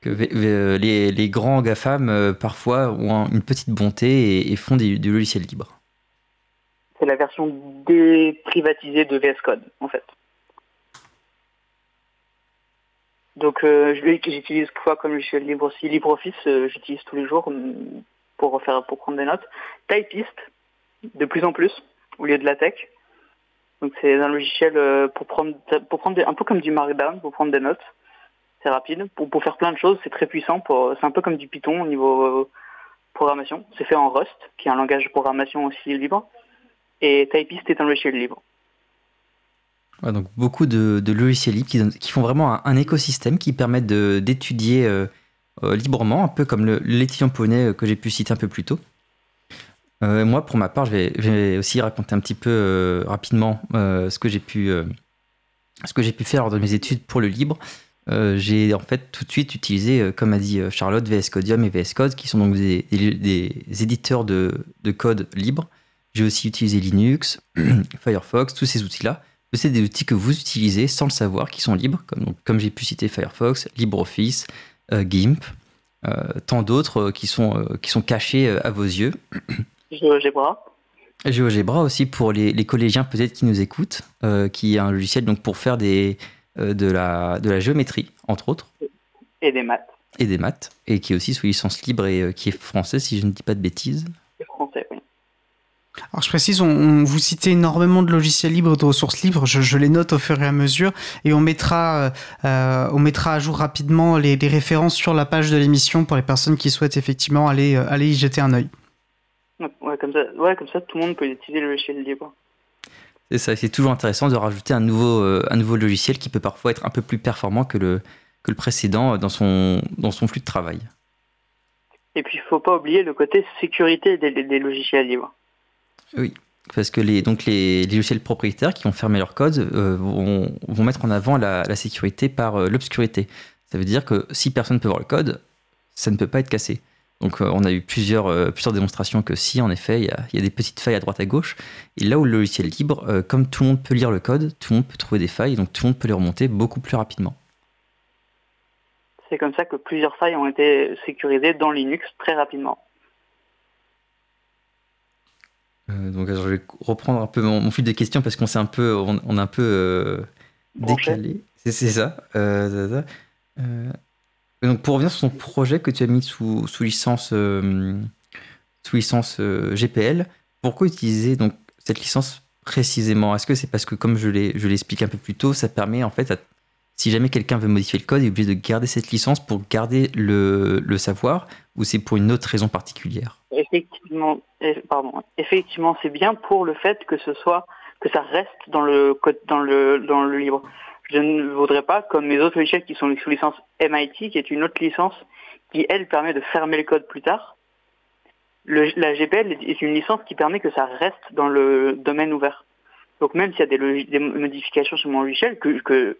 que les, grands GAFAM, euh, parfois, ont une petite bonté et, font du logiciel libre. C'est la version déprivatisée de VS Code, en fait. Donc euh, j'utilise quoi comme logiciel libre aussi? LibreOffice, euh, j'utilise tous les jours mm, pour pour prendre des notes. Typist, de plus en plus, au lieu de la tech. Donc c'est un logiciel euh, pour prendre pour prendre un peu comme du Markdown pour prendre des notes. C'est rapide pour, pour faire plein de choses, c'est très puissant. C'est un peu comme du Python au niveau programmation. C'est fait en Rust, qui est un langage de programmation aussi libre. Et Typist est un logiciel libre donc beaucoup de, logiciels libres qui, font vraiment un, écosystème qui permettent d'étudier euh, euh, librement, un peu comme l'étudiant poney euh, que j'ai pu citer un peu plus tôt. moi, pour ma part, je vais, aussi raconter un petit peu rapidement ce que j'ai pu, ce que j'ai pu faire lors de mes études pour le libre. J'ai en fait tout de suite utilisé, comme a dit Charlotte, VS Codium et VS Code, qui sont donc des, éditeurs de, de, code libre. J'ai aussi utilisé Linux, Firefox, tous ces outils-là c'est des outils que vous utilisez sans le savoir, qui sont libres, comme, comme j'ai pu citer Firefox, LibreOffice, euh, GIMP, euh, tant d'autres euh, qui, sont, qui sont cachés à vos yeux. GeoGebra. GeoGebra aussi pour les, les collégiens peut-être qui nous écoutent, qui est un logiciel donc pour faire des, de, la, de la géométrie, entre autres. Et des maths. Et des maths, et qui est aussi sous licence libre et qui est français, si je ne dis pas de bêtises. Français, oui. Alors je précise, on, vous citez énormément de logiciels libres, de ressources libres. Je, les note au fur et à mesure et on mettra, euh, on mettra à jour rapidement les, références sur la page de l'émission pour les personnes qui souhaitent effectivement aller, euh, aller y jeter un œil. Ouais comme, ça, ouais, comme ça, tout le monde peut utiliser le logiciel libre. C'est ça, c'est toujours intéressant de rajouter un nouveau, euh, un nouveau logiciel qui peut parfois être un peu plus performant que le, que le précédent dans son, dans son flux de travail. Et puis il ne faut pas oublier le côté sécurité des logiciels libres. Oui, parce que les, donc les, logiciels propriétaires qui ont fermé leur code euh, vont, vont, mettre en avant la, la sécurité par euh, l'obscurité. Ça veut dire que si personne ne peut voir le code, ça ne peut pas être cassé. Donc euh, on a eu plusieurs, plusieurs démonstrations que si, en effet, il y, a, y, a, des petites failles à droite à gauche. Et là où le logiciel est libre, comme tout le monde peut lire le code, tout le monde peut trouver des failles, donc tout le monde peut les remonter beaucoup plus rapidement. C'est comme ça que plusieurs failles ont été sécurisées dans Linux très rapidement. Euh, donc je vais reprendre un peu mon, fil de questions parce qu'on s'est un peu, on, a un peu euh, décalé. C'est ça. Euh, donc pour revenir sur ton projet que tu as mis sous, licence, sous licence GPL, pourquoi utiliser donc cette licence précisément? Est-ce que c'est parce que comme je l'explique un peu plus tôt, ça permet en fait, si jamais quelqu'un veut modifier le code, il est obligé de garder cette licence pour garder le, savoir, ou c'est pour une autre raison particulière? Effectivement, pardon. Effectivement, c'est bien pour le fait que ce soit que ça reste dans le code, dans le dans le libre. Je ne voudrais pas, comme mes autres logiciels qui sont sous licence MIT, qui est une autre licence qui elle permet de fermer le code plus tard. La GPL est une licence qui permet que ça reste dans le domaine ouvert. Donc même s'il y a des, modifications sur mon logiciel que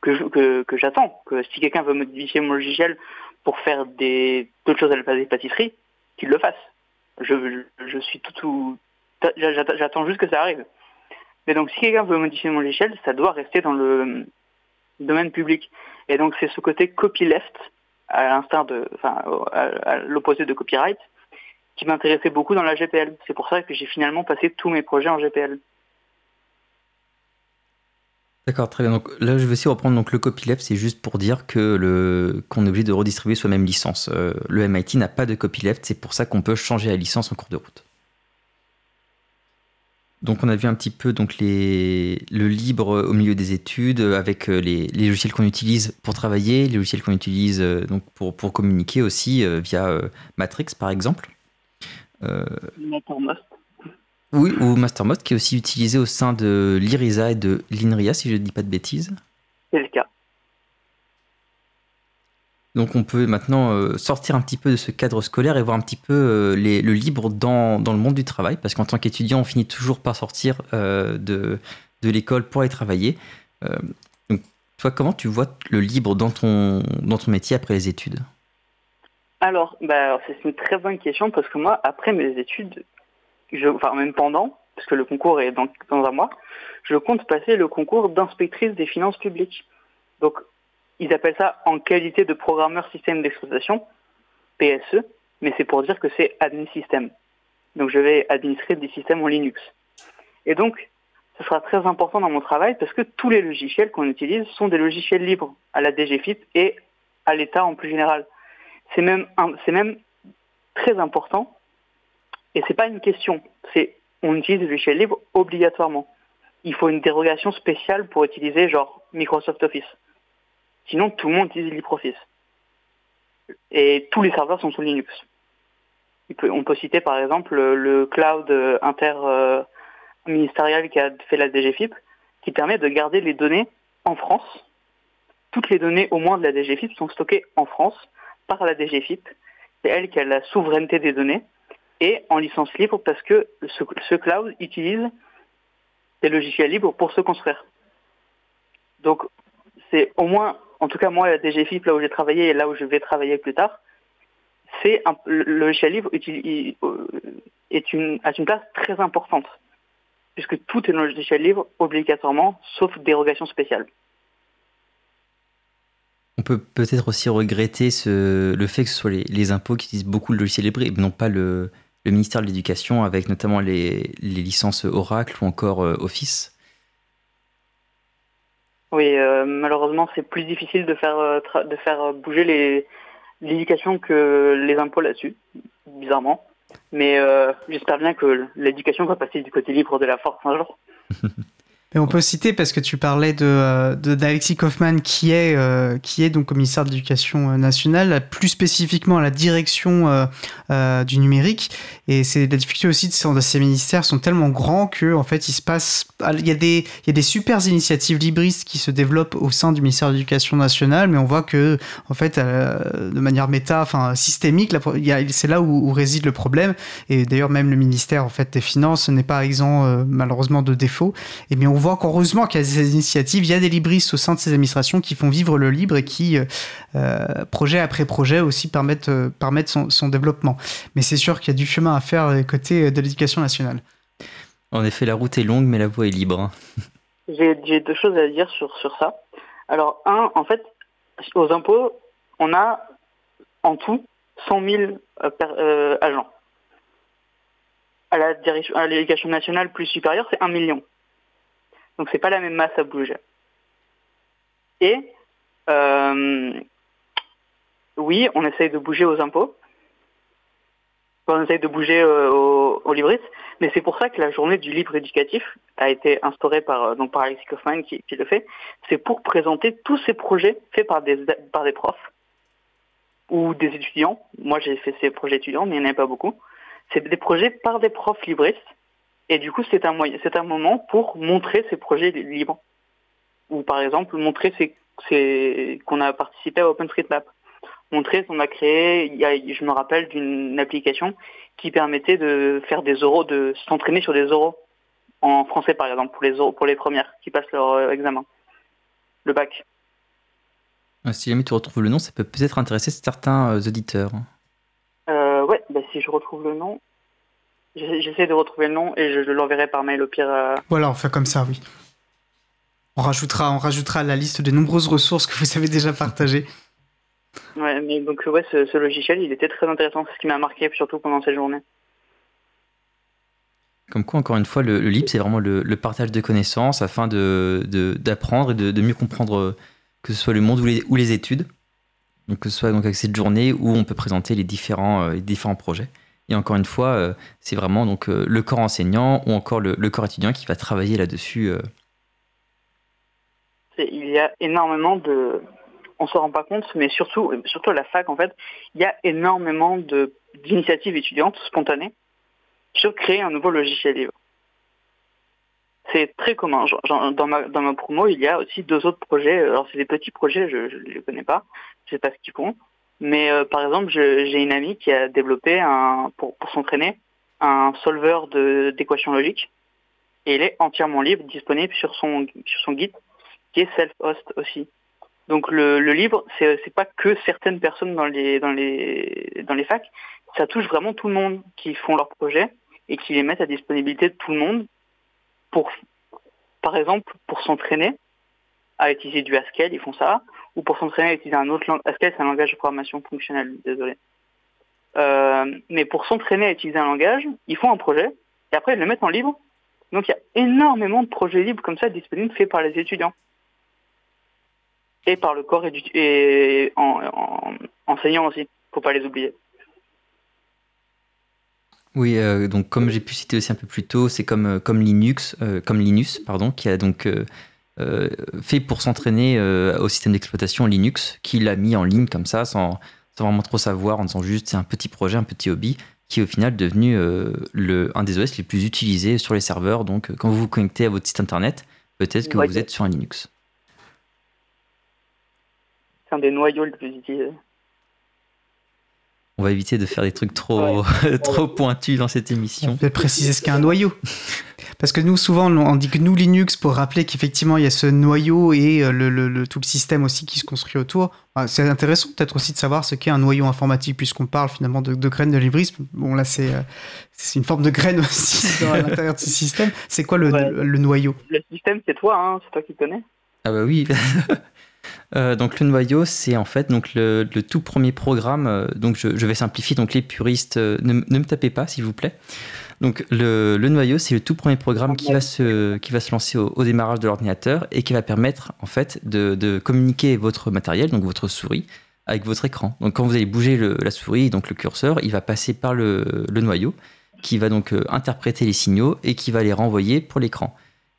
que j'attends, que si quelqu'un veut modifier mon logiciel pour faire d'autres choses à la place des pâtisseries, qu'il le fasse. Je, suis tout j'attends juste que ça arrive. Mais donc si quelqu'un veut modifier mon logiciel, ça doit rester dans le domaine public. Et donc c'est ce côté copyleft, à l'instar de, enfin, à, l'opposé de copyright, qui m'intéressait beaucoup dans la GPL. C'est pour ça que j'ai finalement passé tous mes projets en GPL. D'accord, très bien. Donc là, je vais aussi reprendre donc le copyleft, c'est juste pour dire que qu'on est obligé de redistribuer soi-même licence. Euh, le MIT n'a pas de copyleft, c'est pour ça qu'on peut changer la licence en cours de route. Donc on a vu un petit peu donc les, le libre au milieu des études avec euh, les, les logiciels qu'on utilise pour travailler, les logiciels qu'on utilise euh, donc pour, pour communiquer aussi euh, via Matrix par exemple. Oui, ou Mastermost qui est aussi utilisé au sein de l'IRISA et de l'INRIA si je ne dis pas de bêtises. C'est le cas. Donc on peut maintenant euh, sortir un petit peu de ce cadre scolaire et voir un petit peu euh, le libre dans, le monde du travail, parce qu'en tant qu'étudiant, on finit toujours par sortir euh, de, de l'école pour aller travailler. donc toi, comment tu vois le libre dans ton, dans ton métier après les études? Alors, bah, c'est une très bonne question, parce que moi, après mes études, enfin même pendant, parce que le concours est dans, dans un mois, je compte passer le concours d'inspectrice des finances publiques. Donc ils appellent ça en qualité de programmeur système d'exploitation, PSE, mais c'est pour dire que c'est admin système. Donc je vais administrer des systèmes en Linux. Et donc, ce sera très important dans mon travail parce que tous les logiciels qu'on utilise sont des logiciels libres à la DGFIP et à l'État en plus général. C'est même, très important et c'est pas une question. On utilise des logiciels libres obligatoirement. Il faut une dérogation spéciale pour utiliser genre Microsoft Office. Sinon, tout le monde utilise LibreOffice. Et tous les serveurs sont sous Linux. on peut citer par exemple le cloud interministériel euh, qui a fait la DGFIP, qui permet de garder les données en France. Toutes les données au moins de la DGFIP sont stockées en France par la DGFIP. C'est elle qui a la souveraineté des données et en licence libre parce que ce, ce cloud utilise des logiciels libres pour se construire. Donc c'est au moins en tout cas moi, la DGFIP, là où j'ai travaillé et là où je vais travailler plus tard, c'est le logiciel libre euh, est une, a une place très importante, puisque tout est le logiciel libre obligatoirement, sauf dérogation spéciale. On peut peut-être aussi regretter ce, le fait que ce soit les, impôts qui utilisent beaucoup le logiciel libre et non pas le, ministère de l'Éducation avec notamment les, licences Oracle ou encore euh, Office. Oui, euh, malheureusement, c'est plus difficile de faire, euh, de faire bouger les l'éducation que les impôts là-dessus, bizarrement. Mais euh, j'espère bien que l'éducation va passer du côté libre de la force un jour. On peut citer parce que tu parlais de, euh, d'Alexis Kaufmann qui est, euh, qui est donc commissaire de l'éducation euh, nationale, plus spécifiquement à la direction du numérique. Et c'est la difficulté aussi de, ces ministères sont tellement grands que en fait il se passe, il y a des, il y a des super initiatives libristes qui se développent au sein du ministère de l'éducation nationale, mais on voit que en fait de manière méta, enfin systémique, c'est là où, réside le problème. Et d'ailleurs même le ministère en fait des finances n'est pas exempt malheureusement de défauts. Et bien voit qu'heureusement qu'il y a des initiatives, il y a des libristes au sein de ces administrations qui font vivre le libre et qui, euh, euh, projet après projet, aussi permettent, euh, son, développement. Mais c'est sûr qu'il y a du chemin à faire côté de l'éducation nationale. En effet, la route est longue, mais la voie est libre. J'ai deux choses à dire sur, sur ça. Alors, un, en fait, aux impôts, on a en tout 100 000 agents. À la direction, à l'éducation nationale plus supérieure, c'est 1 million. Donc c'est pas la même masse à bouger. Et euh, oui, on essaye de bouger aux impôts. On essaye de bouger euh, libristes, mais c'est pour ça que la journée du libre éducatif a été instaurée par, euh, donc par Alexis Kaufmann qui, le fait. C'est pour présenter tous ces projets faits par des, par des profs ou des étudiants. Moi, j'ai fait ces projets étudiants, mais il n'y en a pas beaucoup. C'est des projets par des profs libristes et du coup, c'est un, moyen, c'est un moment pour montrer ces projets libres. Ou par exemple, montrer qu'on a participé à OpenStreetMap. Montrer qu'on a créé, il y a, je me rappelle d'une application qui permettait de faire des oraux, de s'entraîner sur des oraux. En français, par exemple, pour les, pour les premières qui passent leur euh, examen. Le bac. Ah, si jamais tu retrouves le nom, ça peut peut-être intéresser certains euh, auditeurs. Euh, ouais, bah, si je retrouve le nom, J'essaie de retrouver le nom et je, l'enverrai par mail au pire. Euh. Voilà, on fait comme ça, oui. On rajoutera, on rajoutera la liste des nombreuses ressources que vous avez déjà partagées. Ouais, mais donc ouais, ce, logiciel, il était très intéressant. C'est ce qui m'a marqué, surtout pendant cette journée. Comme quoi, encore une fois, le, le c'est vraiment le, partage de connaissances afin d'apprendre de, et de, mieux comprendre euh, que ce soit le monde ou les, ou les études. Donc, que ce soit donc avec cette journée où on peut présenter les différents, euh, les différents projets. Et encore une fois, c'est vraiment donc le corps enseignant ou encore le, corps étudiant qui va travailler là-dessus. Il y a énormément de, on s'en rend pas compte, mais surtout, surtout à la fac en fait, il y a énormément d'initiatives étudiantes spontanées sur créer un nouveau logiciel libre. C'est très commun. dans, ma, dans ma promo, il y a aussi deux autres projets. Alors, c'est des petits projets, je ne les connais pas, je ne sais pas ce qu'ils font. Mais euh, par exemple, j'ai une amie qui a développé, un, pour, pour s'entraîner, un solveur d'équations logiques. Et il est entièrement libre, disponible sur son, sur son guide, qui est self-host aussi. Donc le, le livre, c'est pas que certaines personnes dans les, dans, les, dans les facs, ça touche vraiment tout le monde qui font leurs projets et qui les mettent à disponibilité de tout le monde pour, par exemple, pour s'entraîner à utiliser du Haskell, ils font ça, ou pour s'entraîner à utiliser un autre langage. Haskell, c'est un langage de programmation fonctionnelle, désolé. Euh, mais pour s'entraîner à utiliser un langage, ils font un projet, et après ils le mettent en libre. Donc il y a énormément de projets libres comme ça disponibles faits par les étudiants. Et par le corps et, en, enseignant aussi, faut pas les oublier. Oui, euh, donc comme j'ai pu citer aussi un peu plus tôt, c'est comme, euh, comme Linux, comme Linus, pardon, qui a donc fait pour s'entraîner au système d'exploitation Linux, qui l'a mis en ligne comme ça, sans, sans vraiment trop savoir, en disant juste c'est un petit projet, un petit hobby, qui est au final devenu le, un des OS les plus utilisés sur les serveurs. Donc quand vous vous connectez à votre site internet, peut-être que vous êtes sur un Linux. C'est un des noyaux les plus utilisés on va éviter de faire des trucs trop, trop pointus dans cette émission. On peut préciser ce qu'est un noyau. Parce que nous, souvent, on dit que nous, Linux, pour rappeler qu'effectivement, il y a ce noyau et euh, le, tout le système aussi qui se construit autour. C'est intéressant peut-être aussi de savoir ce qu'est un noyau informatique, puisqu'on parle finalement de, graines de librisme. Bon, là, c'est euh, une forme de graine aussi à l'intérieur de ce système. C'est quoi le, le, noyau? Le système, c'est toi, hein c'est toi qui connais. Ah bah oui Euh, donc le noyau, c'est en fait donc le, tout premier programme. Euh, donc je, vais simplifier. Donc les puristes, euh, ne, me tapez pas, s'il vous plaît. Donc le, noyau, c'est le tout premier programme qui va se, qui va se lancer au, démarrage de l'ordinateur et qui va permettre en fait de, communiquer votre matériel, donc votre souris, avec votre écran. Donc quand vous allez bouger la souris, donc le curseur, il va passer par le, noyau qui va donc interpréter les signaux et qui va les renvoyer pour l'écran.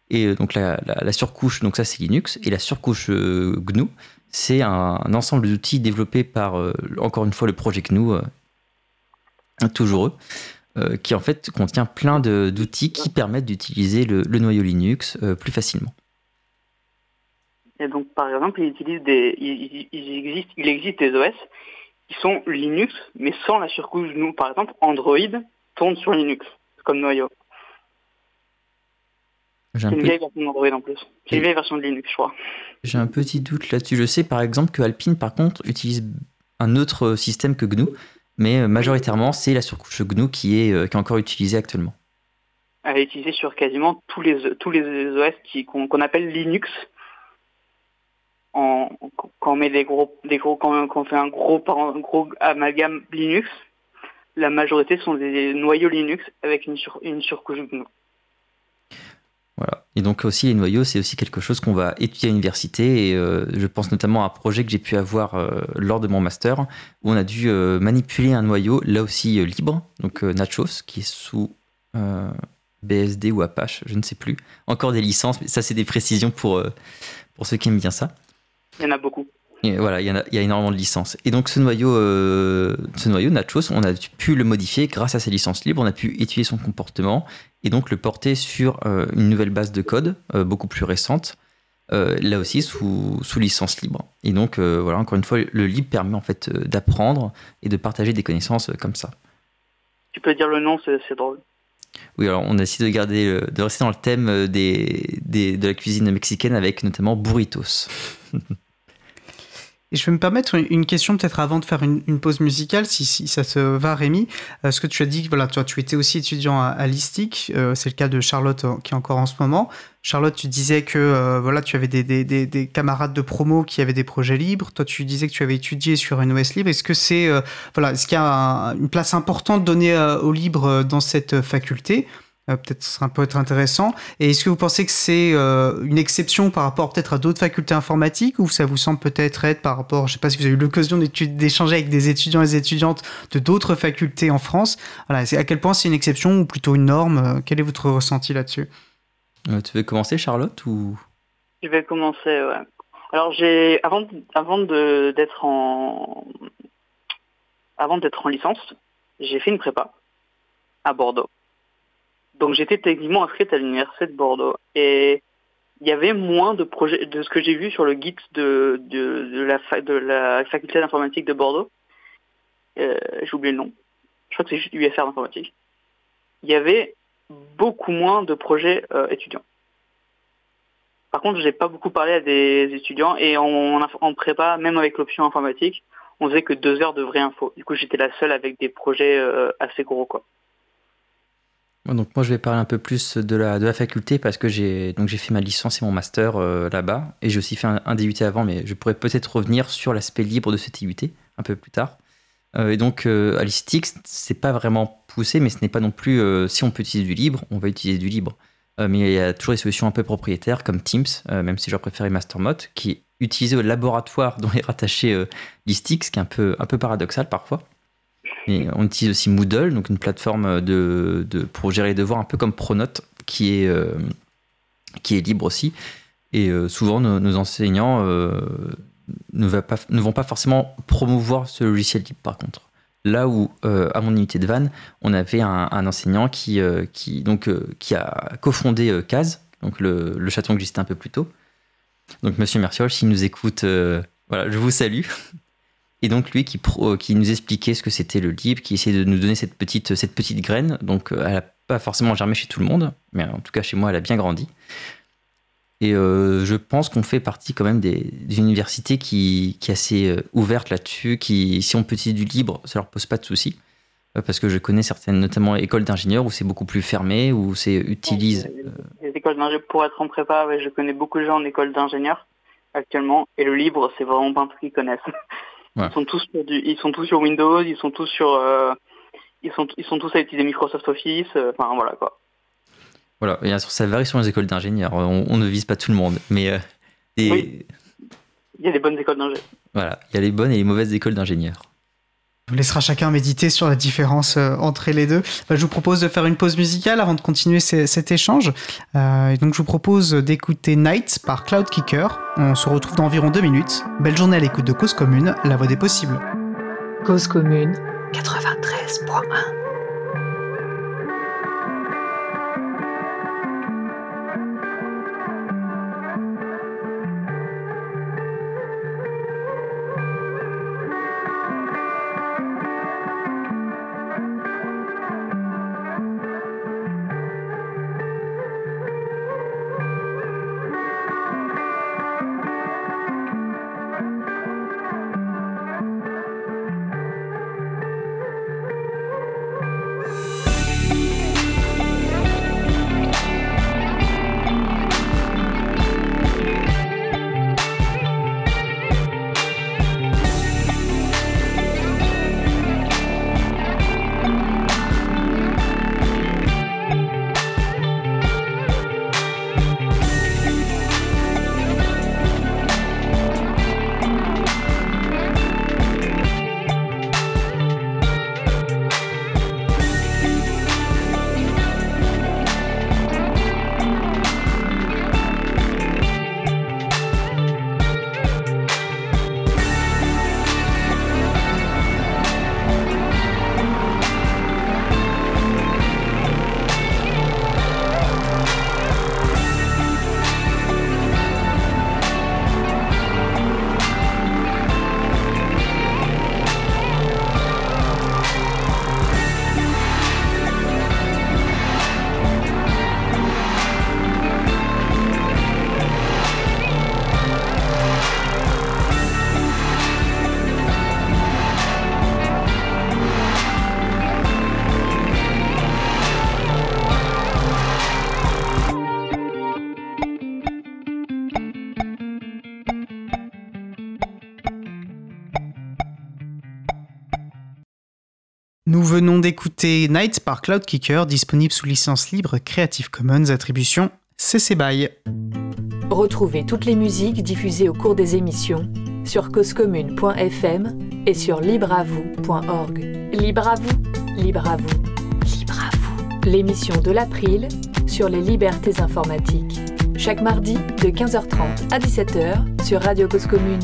Et euh, donc la, surcouche, donc ça c'est Linux, et la surcouche euh, GNU, c'est un, ensemble d'outils développés par, euh, encore une fois, le projet GNU, toujours eux, qui en fait contient plein d'outils qui permettent d'utiliser le, noyau Linux plus facilement. Et donc, par exemple, il, utilise des, il, il existe des OS qui sont Linux, mais sans la surcouche GNU. Par exemple, Android tourne sur Linux, comme noyau. C'est une vieille version d'Android en plus. C'est une vieille version de Linux, je crois. J'ai un petit doute là-dessus. Je sais par exemple que Alpine, par contre, utilise un autre système que GNU, mais euh, majoritairement, c'est la surcouche GNU qui est, euh, qui est encore utilisée actuellement. Elle est utilisée sur quasiment tous les, tous les OS qu'on appelle Linux. En, quand on met des gros, des gros, quand, on fait un gros, un gros amalgame Linux, la majorité sont des noyaux Linux avec une, une surcouche GNU. Voilà. Et donc aussi les noyaux, c'est aussi quelque chose qu'on va étudier à l'université. Et euh, je pense notamment à un projet que j'ai pu avoir euh, lors de mon master, où on a dû euh, manipuler un noyau, là aussi libre, donc Nachos, qui est sous BSD ou Apache, je ne sais plus. Encore des licences, mais ça c'est des précisions pour, pour ceux qui aiment bien ça. Il y en a beaucoup voilà, il y, a, il y, a, énormément de licences. Et donc ce noyau, euh, ce noyau Nachos, on a pu le modifier grâce à ces licences libres. On a pu étudier son comportement et donc le porter sur euh, une nouvelle base de code euh, beaucoup plus récente, là aussi sous, sous, licence libre. Et donc voilà, encore une fois, le libre permet en fait d'apprendre et de partager des connaissances comme ça. Tu peux dire le nom, c'est drôle. Oui, alors on a essayé de garder, de rester dans le thème des, des, de la cuisine mexicaine avec notamment burritos. Et je vais me permettre une question peut-être avant de faire une, pause musicale, si, ça te va, Rémi. Euh, ce que tu as dit, voilà, toi, tu étais aussi étudiant à, Listic, euh, c'est le cas de Charlotte euh, qui est encore en ce moment. Charlotte, tu disais que voilà, tu avais des, des, des, camarades de promo qui avaient des projets libres. Toi, tu disais que tu avais étudié sur une OS libre. Est-ce que c'est voilà, est-ce qu'il y a une place importante donnée au libre dans cette faculté? Peut-être ça peut être intéressant. Et est-ce que vous pensez que c'est une exception par rapport peut-être à d'autres facultés informatiques ou ça vous semble peut-être être par rapport, je ne sais pas si vous avez eu l'occasion d'échanger avec des étudiants et des étudiantes de d'autres facultés en France. Voilà, à quel point c'est une exception ou plutôt une norme? Quel est votre ressenti là-dessus? Tu veux commencer, Charlotte ou? Je vais commencer. Ouais. Alors j'ai avant avant de d'être en avant d'être en licence, j'ai fait une prépa à Bordeaux. Donc j'étais techniquement inscrite à l'université de Bordeaux et il y avait moins de projets de ce que j'ai vu sur le guide de, la, faculté d'informatique de Bordeaux. Euh, j'ai oublié le nom. Je crois que c'est juste UFR d'informatique. Il y avait beaucoup moins de projets euh, étudiants. Par contre, j'ai pas beaucoup parlé à des étudiants et en, en prépa, même avec l'option informatique, on faisait que deux heures de vraie info. Du coup, j'étais la seule avec des projets euh, assez gros, quoi. Donc moi, je vais parler un peu plus de la, faculté parce que j'ai donc j'ai fait ma licence et mon master euh, là-bas et j'ai aussi fait un, DUT avant, mais je pourrais peut-être revenir sur l'aspect libre de ce DUT un peu plus tard. Euh, et donc à l'ISTIX, c'est pas vraiment poussé, mais ce n'est pas non plus si on peut utiliser du libre, on va utiliser du libre. Euh, mais il y a toujours des solutions un peu propriétaires comme Teams, euh, même si j'aurais préféré Mastermode, qui est utilisé au laboratoire dont est rattaché euh, Listix, qui est un peu, un peu paradoxal parfois. On utilise aussi Moodle, donc une plateforme de, pour gérer les devoirs, un peu comme Pronote, qui est, qui est libre aussi. Et souvent, nos, enseignants pas, ne vont pas forcément promouvoir ce logiciel libre, par contre. Là où, euh, à mon unité de vanne, on avait un, enseignant qui, euh, euh, a cofondé CAS, donc le, le chaton que j'étais un peu plus tôt. Donc, monsieur Merciol, s'il nous écoute, voilà, je vous salue. Et donc, lui qui, qui nous expliquait ce que c'était le libre, qui essayait de nous donner cette petite, cette petite graine. Donc, elle n'a pas forcément germé chez tout le monde, mais en tout cas, chez moi, elle a bien grandi. Et euh, je pense qu'on fait partie quand même des, universités qui, qui est assez euh, ouverte là-dessus, qui, si on peut utiliser du libre, ça leur pose pas de soucis. Euh, parce que je connais certaines, notamment écoles d'ingénieurs, où c'est beaucoup plus fermé, où c'est utilise. Les écoles d'ingénieurs, pour être en prépa, je connais beaucoup de gens en école d'ingénieurs actuellement, et le libre, c'est vraiment pas un truc qu'ils connaissent. Ils sont tous sur ils sont tous sur Windows, ils sont tous sur, ils sont, ils sont tous à utiliser Microsoft Office, enfin voilà quoi. Voilà, bien sûr, ça varie sur les écoles d'ingénieurs. On, ne vise pas tout le monde, mais euh, il y a des bonnes écoles d'ingénieurs. Voilà, il y a les bonnes et les mauvaises écoles d'ingénieurs. On laissera chacun méditer sur la différence euh, entre les deux. Bah, je vous propose de faire une pause musicale avant de continuer cet échange. Euh, donc, je vous propose d'écouter Night par Cloud Kicker. On se retrouve dans environ deux minutes. Belle journée à l'écoute de Cause Commune, la voix des possibles. Cause Commune 93.1 venons d'écouter Night par Cloudkicker, disponible sous licence libre Creative Commons attribution CC BY. Retrouvez toutes les musiques diffusées au cours des émissions sur causecommune.fm et sur libreavoue.org. Libre à vous, libre à vous, libre à vous. L'émission de l'April sur les libertés informatiques. Chaque mardi de 15h30 à 17h sur Radio Cause Commune.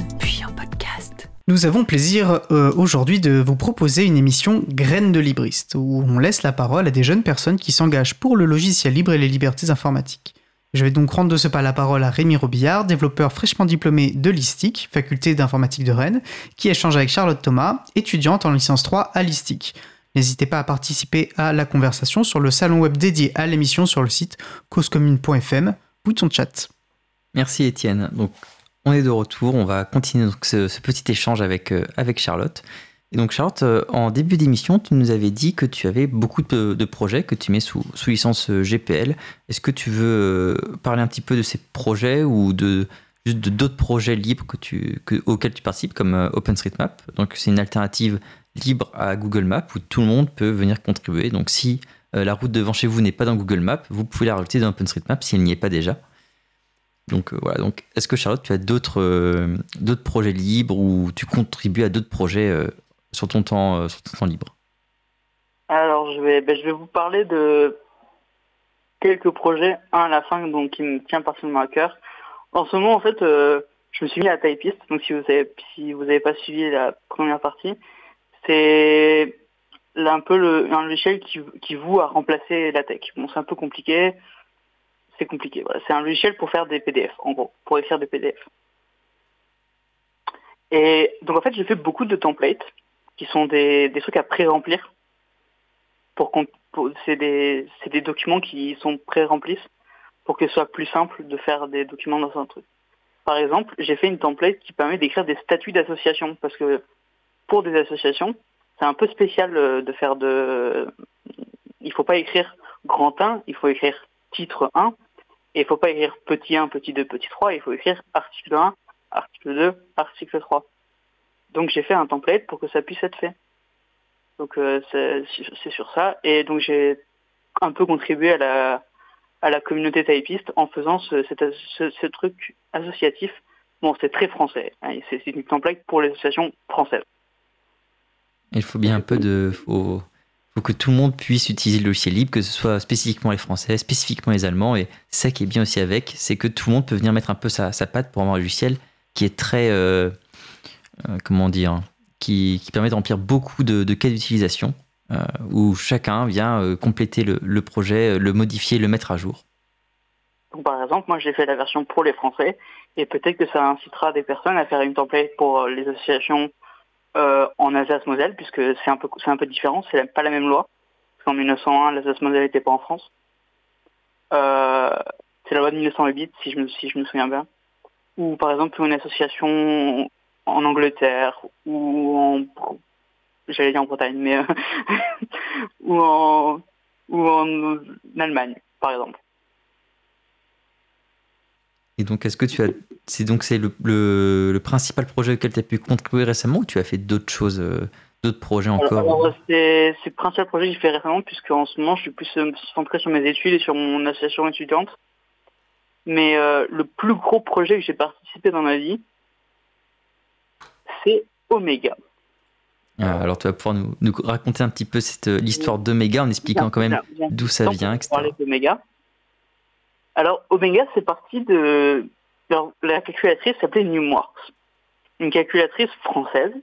Nous avons plaisir euh, aujourd'hui de vous proposer une émission Graines de libriste, où on laisse la parole à des jeunes personnes qui s'engagent pour le logiciel libre et les libertés informatiques. Je vais donc rendre de ce pas la parole à Rémi Robillard, développeur fraîchement diplômé de l'ISTIC, faculté d'informatique de Rennes, qui échange avec Charlotte Thomas, étudiante en licence 3 à l'ISTIC. N'hésitez pas à participer à la conversation sur le salon web dédié à l'émission sur le site causecommune.fm, bouton chat. Merci Étienne. On est de retour, on va continuer ce, petit échange avec, euh, avec Charlotte. Et donc Charlotte, euh, en début d'émission, tu nous avais dit que tu avais beaucoup de, projets que tu mets sous, licence euh, GPL. Est-ce que tu veux parler un petit peu de ces projets ou de juste d'autres projets libres auxquels tu participes comme OpenStreetMap? Donc c'est une alternative libre à Google Maps où tout le monde peut venir contribuer. Donc si la route devant chez vous n'est pas dans Google Maps, vous pouvez la rajouter dans OpenStreetMap si elle n'y est pas déjà. Donc euh, voilà. Donc est-ce que Charlotte, tu as d'autres euh, d'autres projets libres ou tu contribues à d'autres projets euh, sur ton temps sur ton temps libre? Alors, je vais, ben, je vais vous parler de quelques projets, un à la fin, donc qui me tient particulièrement à cœur. En ce moment, en fait, je me suis mis à Typist. Donc, si vous avez, si vous n'avez pas suivi la première partie, c'est un peu le, un logiciel qui, qui vous a remplacé la tech. Bon, c'est un peu compliqué. C'est compliqué. C'est un logiciel pour faire des PDF, en gros, pour écrire des PDF. Et donc, en fait, j'ai fait beaucoup de templates qui sont des, des trucs à pré-remplir. Pour c'est des, des documents qui sont pré-remplis pour que ce soit plus simple de faire des documents dans un truc. Par exemple, j'ai fait une template qui permet d'écrire des statuts d'association parce que pour des associations, c'est un peu spécial euh, de faire de. Il faut pas écrire grand 1, il faut écrire titre 1, et il faut pas écrire petit 1, petit 2, petit 3, il faut écrire article 1, article 2, article 3. Donc j'ai fait un template pour que ça puisse être fait. Donc euh, c'est sur ça. Et donc j'ai un peu contribué à la, communauté typiste en faisant ce, truc associatif. Bon, c'est très français. hein, c'est c'est une template pour les associations françaises. Il faut bien un peu de. Faut, faut que tout le monde puisse utiliser le logiciel libre, que ce soit spécifiquement les Français, spécifiquement les Allemands. Et ça qui est bien aussi avec, c'est que tout le monde peut venir mettre un peu sa, patte pour avoir un logiciel qui est très. euh, euh, comment dire qui, permet de remplir beaucoup de, cas d'utilisation, euh, où chacun vient compléter le, projet, le modifier, le mettre à jour. Par exemple, moi j'ai fait la version pour les Français et peut-être que ça incitera des personnes à faire une template pour les associations euh, en Alsace-Moselle puisque c'est un peu c'est un peu différent, c'est pas la même loi. Parce qu'en 1901, l'Alsace-Moselle n'était pas en France. Euh, c'est la loi de 1908 si je me si je me souviens bien. Ou par exemple une association en Angleterre ou en j'allais dire en Bretagne mais euh, ou en ou en Allemagne par exemple. Et donc, est-ce que tu as. C'est donc c'est le, le, le principal projet auquel tu as pu contribuer récemment ou tu as fait d'autres choses, euh, d'autres projets encore c'est le principal projet que j'ai fait récemment, puisque en ce moment, je suis plus euh, centré sur mes études et sur mon association étudiante. Mais euh, le plus gros projet que j'ai participé dans ma vie, c'est Omega. Ah, Alors, tu vas pouvoir nous, nous raconter un petit peu cette, l'histoire d'Omega en expliquant quand même d'où ça vient, etc. Alors, Omega, c'est parti de... alors, la calculatrice s'appelait Numworks. Une calculatrice française,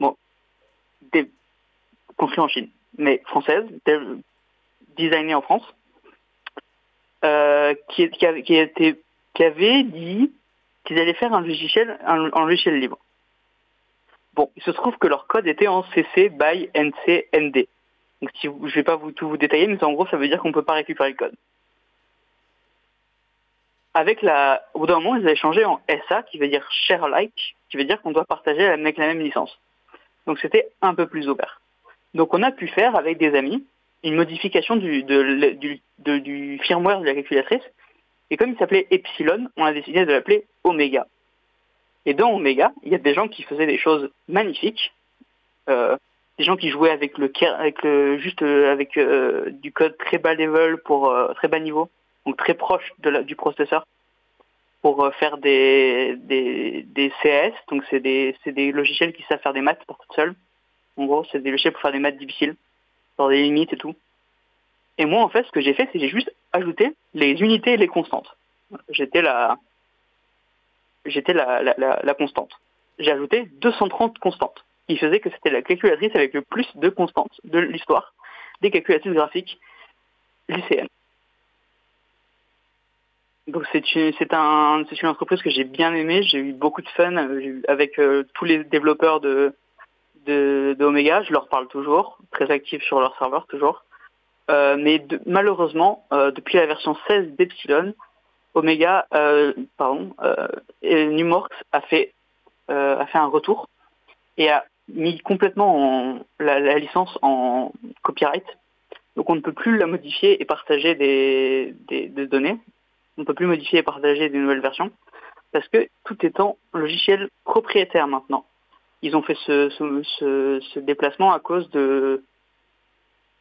bon, construite en Chine, mais française, designée en France, euh, qui, qui, avait, qui, avait dit qu'ils allaient faire un logiciel, un, logiciel libre. Bon, il se trouve que leur code était en CC by NC ND. Donc si vous, je vais pas vous tout vous détailler, mais en gros ça veut dire qu'on peut pas récupérer le code. Avec la, au bout d'un moment, ils avaient changé en SA, qui veut dire share alike, qui veut dire qu'on doit partager avec la même licence. Donc c'était un peu plus ouvert. Donc on a pu faire avec des amis une modification du, firmware de la calculatrice. Et comme il s'appelait Epsilon, on a décidé de l'appeler Omega. Et dans Omega, il y a des gens qui faisaient des choses magnifiques. Euh, des gens qui jouaient avec le, juste avec du code très bas level pour très bas niveau, donc très proche de la, du processeur pour faire des, des, CS, donc c'est des, des logiciels qui savent faire des maths pour tout seul. En gros, c'est des logiciels pour faire des maths difficiles, dans des limites et tout. Et moi, en fait, ce que j'ai fait, c'est j'ai juste ajouté les unités et les constantes. J'étais la, j'étais la, la, constante. J'ai ajouté 230 constantes, qui faisait que c'était la calculatrice avec le plus de constantes de l'histoire des calculatrices graphiques lycéennes. Donc c'est une, c'est un, c'est une entreprise que j'ai bien aimée. J'ai eu beaucoup de fun euh, avec euh, tous les développeurs de, de, Omega. Je leur parle toujours, très actifs sur leur serveur toujours. Euh, mais malheureusement, depuis la version 16 d'Epsilon, Omega, pardon, Numorx a fait a fait un retour et a mis complètement la, licence en copyright. Donc on ne peut plus la modifier et partager des, des données on ne peut plus modifier et partager des nouvelles versions, parce que tout est en logiciel propriétaire maintenant. Ils ont fait ce, déplacement à cause de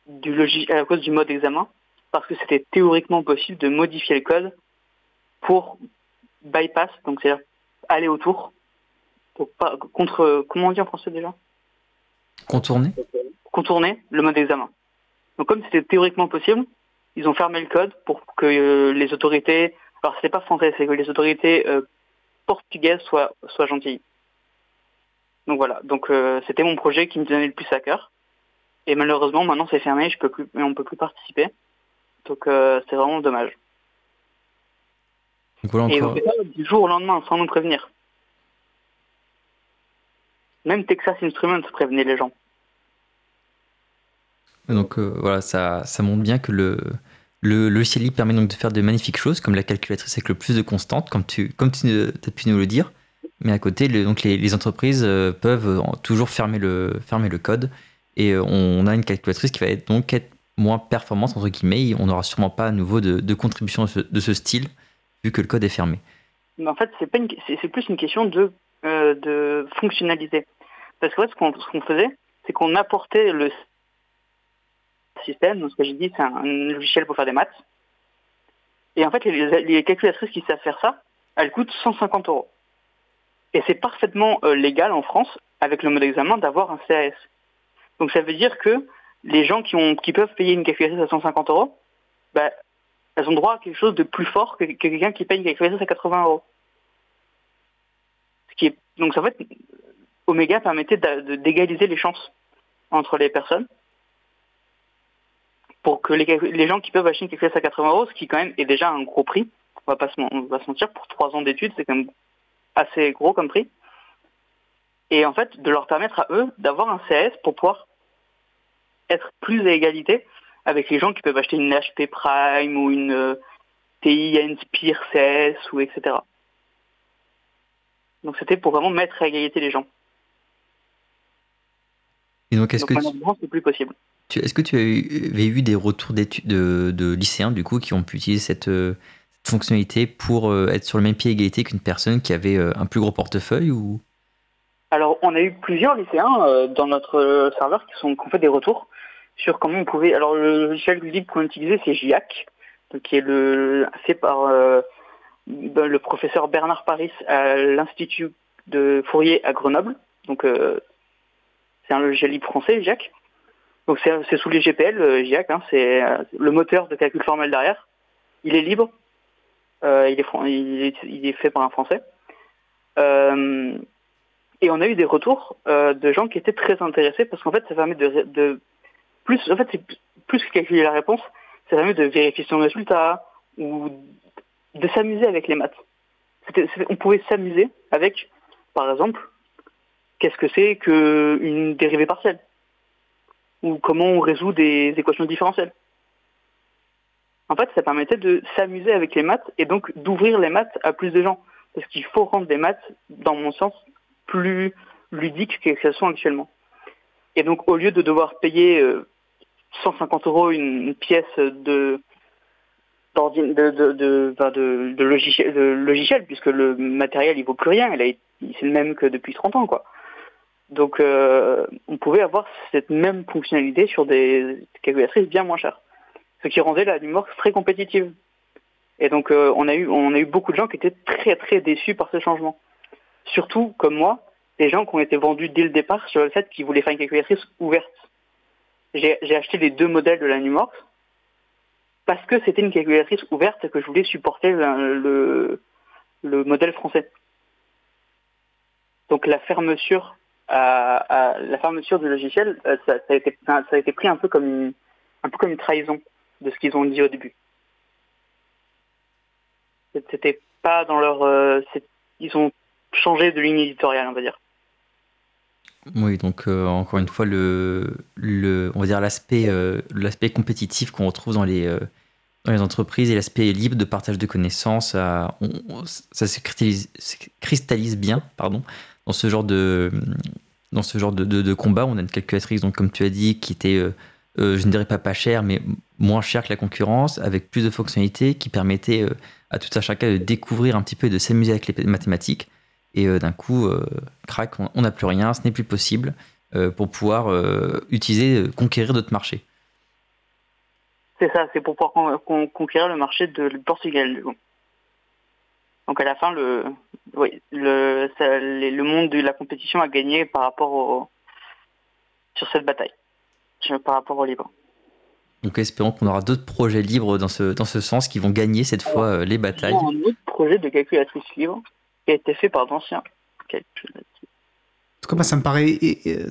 du à cause du mode examen, parce que c'était théoriquement possible de modifier le code pour bypass, donc c'est-à-dire aller autour, pour pas, contre, comment on dit en français déjà? Contourner Contourner le mode examen. Donc comme c'était théoriquement possible, ils ont fermé le code pour que euh, les autorités, alors c'est pas français, c'est que les autorités euh, portugaises soient, soient gentilles. Donc voilà, donc euh, c'était mon projet qui me donnait le plus à cœur. Et malheureusement, maintenant c'est fermé, je peux plus, on peut plus participer. Donc c'est vraiment dommage. Et on fait ça du jour au lendemain, sans nous prévenir. Même Texas Instruments prévenait les gens. Donc voilà, ça, ça montre bien que le, le logiciel libre permet donc de faire de magnifiques choses, comme la calculatrice avec le plus de constantes, comme tu, comme tu as pu nous le dire. Mais à côté, donc les, entreprises euh, peuvent toujours fermer le, fermer le code. Et euh, on a une calculatrice qui va être donc être moins performante, entre guillemets. On n'aura sûrement pas à nouveau de, contribution de ce, style, vu que le code est fermé. Mais en fait, c'est plus une question de, euh, de fonctionnalité. Parce que ce qu'on faisait, c'est qu'on apportait le système. Donc, ce que j'ai dit, c'est un, logiciel pour faire des maths. Et en fait, les, calculatrices qui savent faire ça, elles coûtent 150 euros. Et c'est parfaitement euh, légal en France, avec le mode examen, d'avoir un CAS. Donc ça veut dire que les gens qui, ont, qui peuvent payer une calculatrice à 150 euros, bah, elles ont droit à quelque chose de plus fort que, quelqu'un qui paye une calculatrice à 80 euros. Ce qui est, donc en fait, Omega permettait d'égaliser les chances entre les personnes pour que les, gens qui peuvent acheter une calculatrice à 80 euros, ce qui quand même est déjà un gros prix, on va pas se, mentir, pour trois ans d'études, c'est quand même assez gros comme prix. Et en fait, de leur permettre à eux d'avoir un CS pour pouvoir être plus à égalité avec les gens qui peuvent acheter une HP Prime ou une euh, TI Inspire CS ou etc. Donc c'était pour vraiment mettre à égalité les gens. Et donc est-ce que c'est plus possible. Est-ce que tu avais eu des retours de, de, lycéens du coup qui ont pu utiliser cette, euh, fonctionnalité pour euh, être sur le même pied d'égalité qu'une personne qui avait euh, un plus gros portefeuille ou? Alors on a eu plusieurs lycéens dans notre serveur qui, sont, ont fait des retours sur comment on pouvait. Alors le logiciel libre qu'on utilisait c'est JIAC, qui est le fait par ben, le professeur Bernard Paris à l'Institut de Fourier à Grenoble. Donc c'est un logiciel libre français, JIAC. Donc c'est sous les GPL, euh, JIAC, hein, c'est euh, le moteur de calcul formel derrière. Il est libre, euh, il, est, il, est, fait par un Français. et on a eu des retours de gens qui étaient très intéressés parce qu'en fait ça permet de, plus en fait c'est plus que calculer la réponse, ça permet de vérifier son résultat ou de s'amuser avec les maths. on pouvait s'amuser avec, par exemple, qu'est-ce que c'est qu'une dérivée partielle? Ou comment on résout des équations différentielles? En fait, ça permettait de s'amuser avec les maths et donc d'ouvrir les maths à plus de gens. Parce qu'il faut rendre les maths, dans mon sens, plus ludiques qu'elles sont actuellement. Et donc, au lieu de devoir payer 150 euh, euros une, pièce de, de, logiciel, puisque le matériel il vaut plus rien, c'est le même que depuis 30 ans, quoi. Donc, on pouvait avoir cette même fonctionnalité sur des calculatrices bien moins chères, ce qui rendait la Numorx très compétitive. Et donc, on a eu on a eu beaucoup de gens qui étaient très très déçus par ce changement. Surtout, comme moi, des gens qui ont été vendus dès le départ sur le fait qu'ils voulaient faire une calculatrice ouverte. J'ai acheté les deux modèles de la Numorx parce que c'était une calculatrice ouverte et que je voulais supporter le, le, modèle français. Donc la fermeture, à, la fermeture du logiciel, euh, ça, a été, pris un peu comme une, trahison de ce qu'ils ont dit au début. C'était pas dans leur, euh, ils ont changé de ligne éditoriale, on va dire. Oui, donc euh, encore une fois, le, on va dire l'aspect, compétitif qu'on retrouve dans les, entreprises et l'aspect libre de partage de connaissances, ça, se cristallise, cristallise, bien, pardon, dans ce genre de, dans ce genre de, combat. On a une calculatrice, donc comme tu as dit, qui était, je ne dirais pas pas chère, mais moins chère que la concurrence, avec plus de fonctionnalités, qui permettait à tout un chacun de découvrir un petit peu et de s'amuser avec les mathématiques. Et euh, d'un coup, euh, crac, on n'a plus rien, ce n'est plus possible euh, pour pouvoir utiliser, conquérir d'autres marchés. C'est ça, c'est pour pouvoir conquérir le marché de Portugal. Donc à la fin, le, oui, le, le monde de la compétition a gagné par rapport au, sur cette bataille, par rapport au libre. Donc espérons qu'on aura d'autres projets libres dans ce, dans ce sens qui vont gagner cette fois les batailles. Un autre projet de calculatrice libre qui a été fait par d'anciens. En tout cas, ça me paraît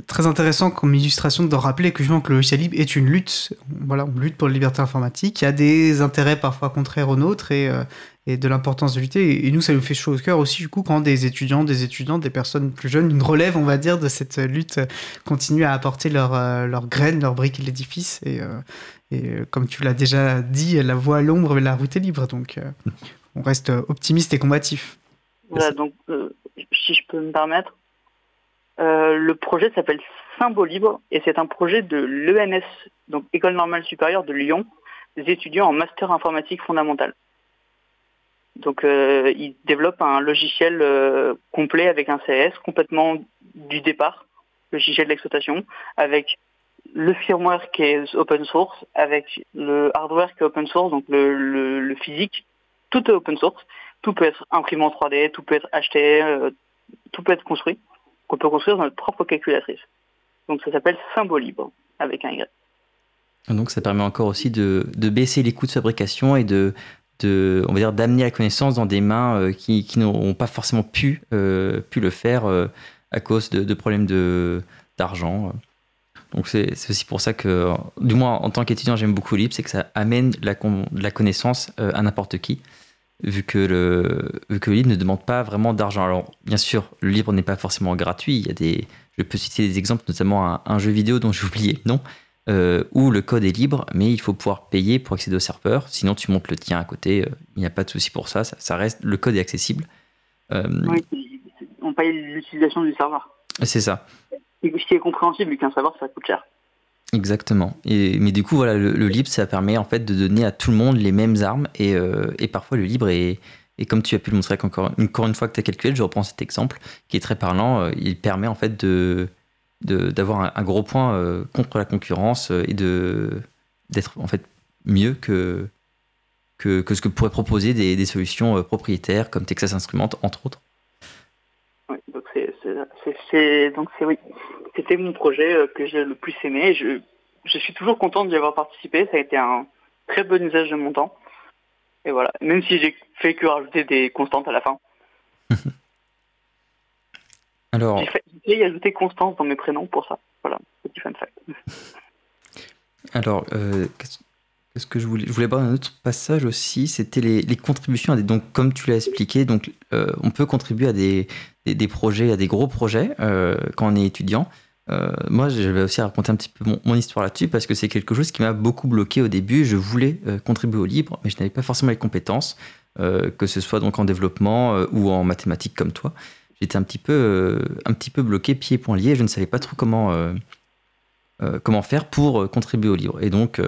très intéressant comme illustration de rappeler que, que le logiciel libre est une lutte. Voilà, on lutte pour la liberté informatique. Il y a des intérêts parfois contraires aux nôtres et, euh, et de l'importance de lutter. Et, nous, ça nous fait chaud au cœur aussi, du coup, quand des étudiants, des étudiantes, des personnes plus jeunes, une relève, on va dire, de cette lutte, continuent à apporter leurs leur euh, graines, leurs briques de l'édifice. Et, euh, et comme tu l'as déjà dit, la voie à l'ombre, la route est libre. Donc, on reste optimiste et combatif. Voilà, donc euh, si je peux me permettre, euh, le projet s'appelle Symbole Libre et c'est un projet de l'ENS, donc École Normale Supérieure de Lyon, des étudiants en master informatique fondamentale. Donc euh, ils développent un logiciel complet avec un CS complètement du départ, logiciel d'exploitation, avec le firmware qui est open source, avec le hardware qui est open source, donc le physique, tout est open source tout peut être imprimé en 3D, tout peut être acheté, euh, tout peut être construit. On peut construire dans notre propre calculatrice. Donc ça s'appelle symbole libre avec un Y. Donc ça permet encore aussi de, baisser les coûts de fabrication et de, on va dire d'amener la connaissance dans des mains euh, qui, n'auront pas forcément pu, euh, le faire à cause de, problèmes d'argent. Donc c'est, aussi pour ça que, du moins en tant qu'étudiant, j'aime beaucoup Libre, c'est que ça amène la connaissance à n'importe qui vu que le, vu que le livre ne demande pas vraiment d'argent. Alors, bien sûr, le livre n'est pas forcément gratuit. Il y a des, je peux citer des exemples, notamment un, jeu vidéo dont j'ai oublié non, euh, où le code est libre, mais il faut pouvoir payer pour accéder au serveur. Sinon, tu montes le tien à côté. Euh, il n'y a pas de souci pour ça, ça. reste, le code est accessible. Euh, oui, on paye l'utilisation du serveur. C'est ça. Ce qui est compréhensible, vu qu'un serveur, ça coûte cher. Exactement. Mais du coup, voilà, le, libre, ça permet en fait de donner à tout le monde les mêmes armes. Et, euh, parfois, le libre et comme tu as pu le montrer encore, une fois que tu as calculé, je reprends cet exemple qui est très parlant, euh, il permet en fait d'avoir un, gros point euh, contre la concurrence et d'être en fait mieux que, ce que pourraient proposer des, des solutions propriétaires comme Texas Instruments, entre autres. Oui, donc c'est donc c'est oui c'était mon projet euh, que j'ai le plus aimé. Je, je suis toujours content d'y avoir participé. Ça a été un très bon usage de mon temps. Et voilà. Même si j'ai fait que rajouter des constantes à la fin. Alors. J'ai failli ajouter Constance dans mes prénoms pour ça. Voilà, petit fun fact. Alors, euh, qu'est-ce que je voulais Je voulais voir un autre passage aussi. C'était les, les, contributions. À des, donc, comme tu l'as expliqué, donc euh, on peut contribuer à des, des, projets, à des gros projets quand on est étudiant. Euh, moi, je vais aussi raconter un petit peu mon, histoire là-dessus parce que c'est quelque chose qui m'a beaucoup bloqué au début. Je voulais euh, contribuer au libre, mais je n'avais pas forcément les compétences, euh, que ce soit donc en développement ou en mathématiques comme toi. J'étais un petit peu, un petit peu bloqué, pieds et poings liés. Je ne savais pas trop comment, comment faire pour contribuer au libre. Et donc,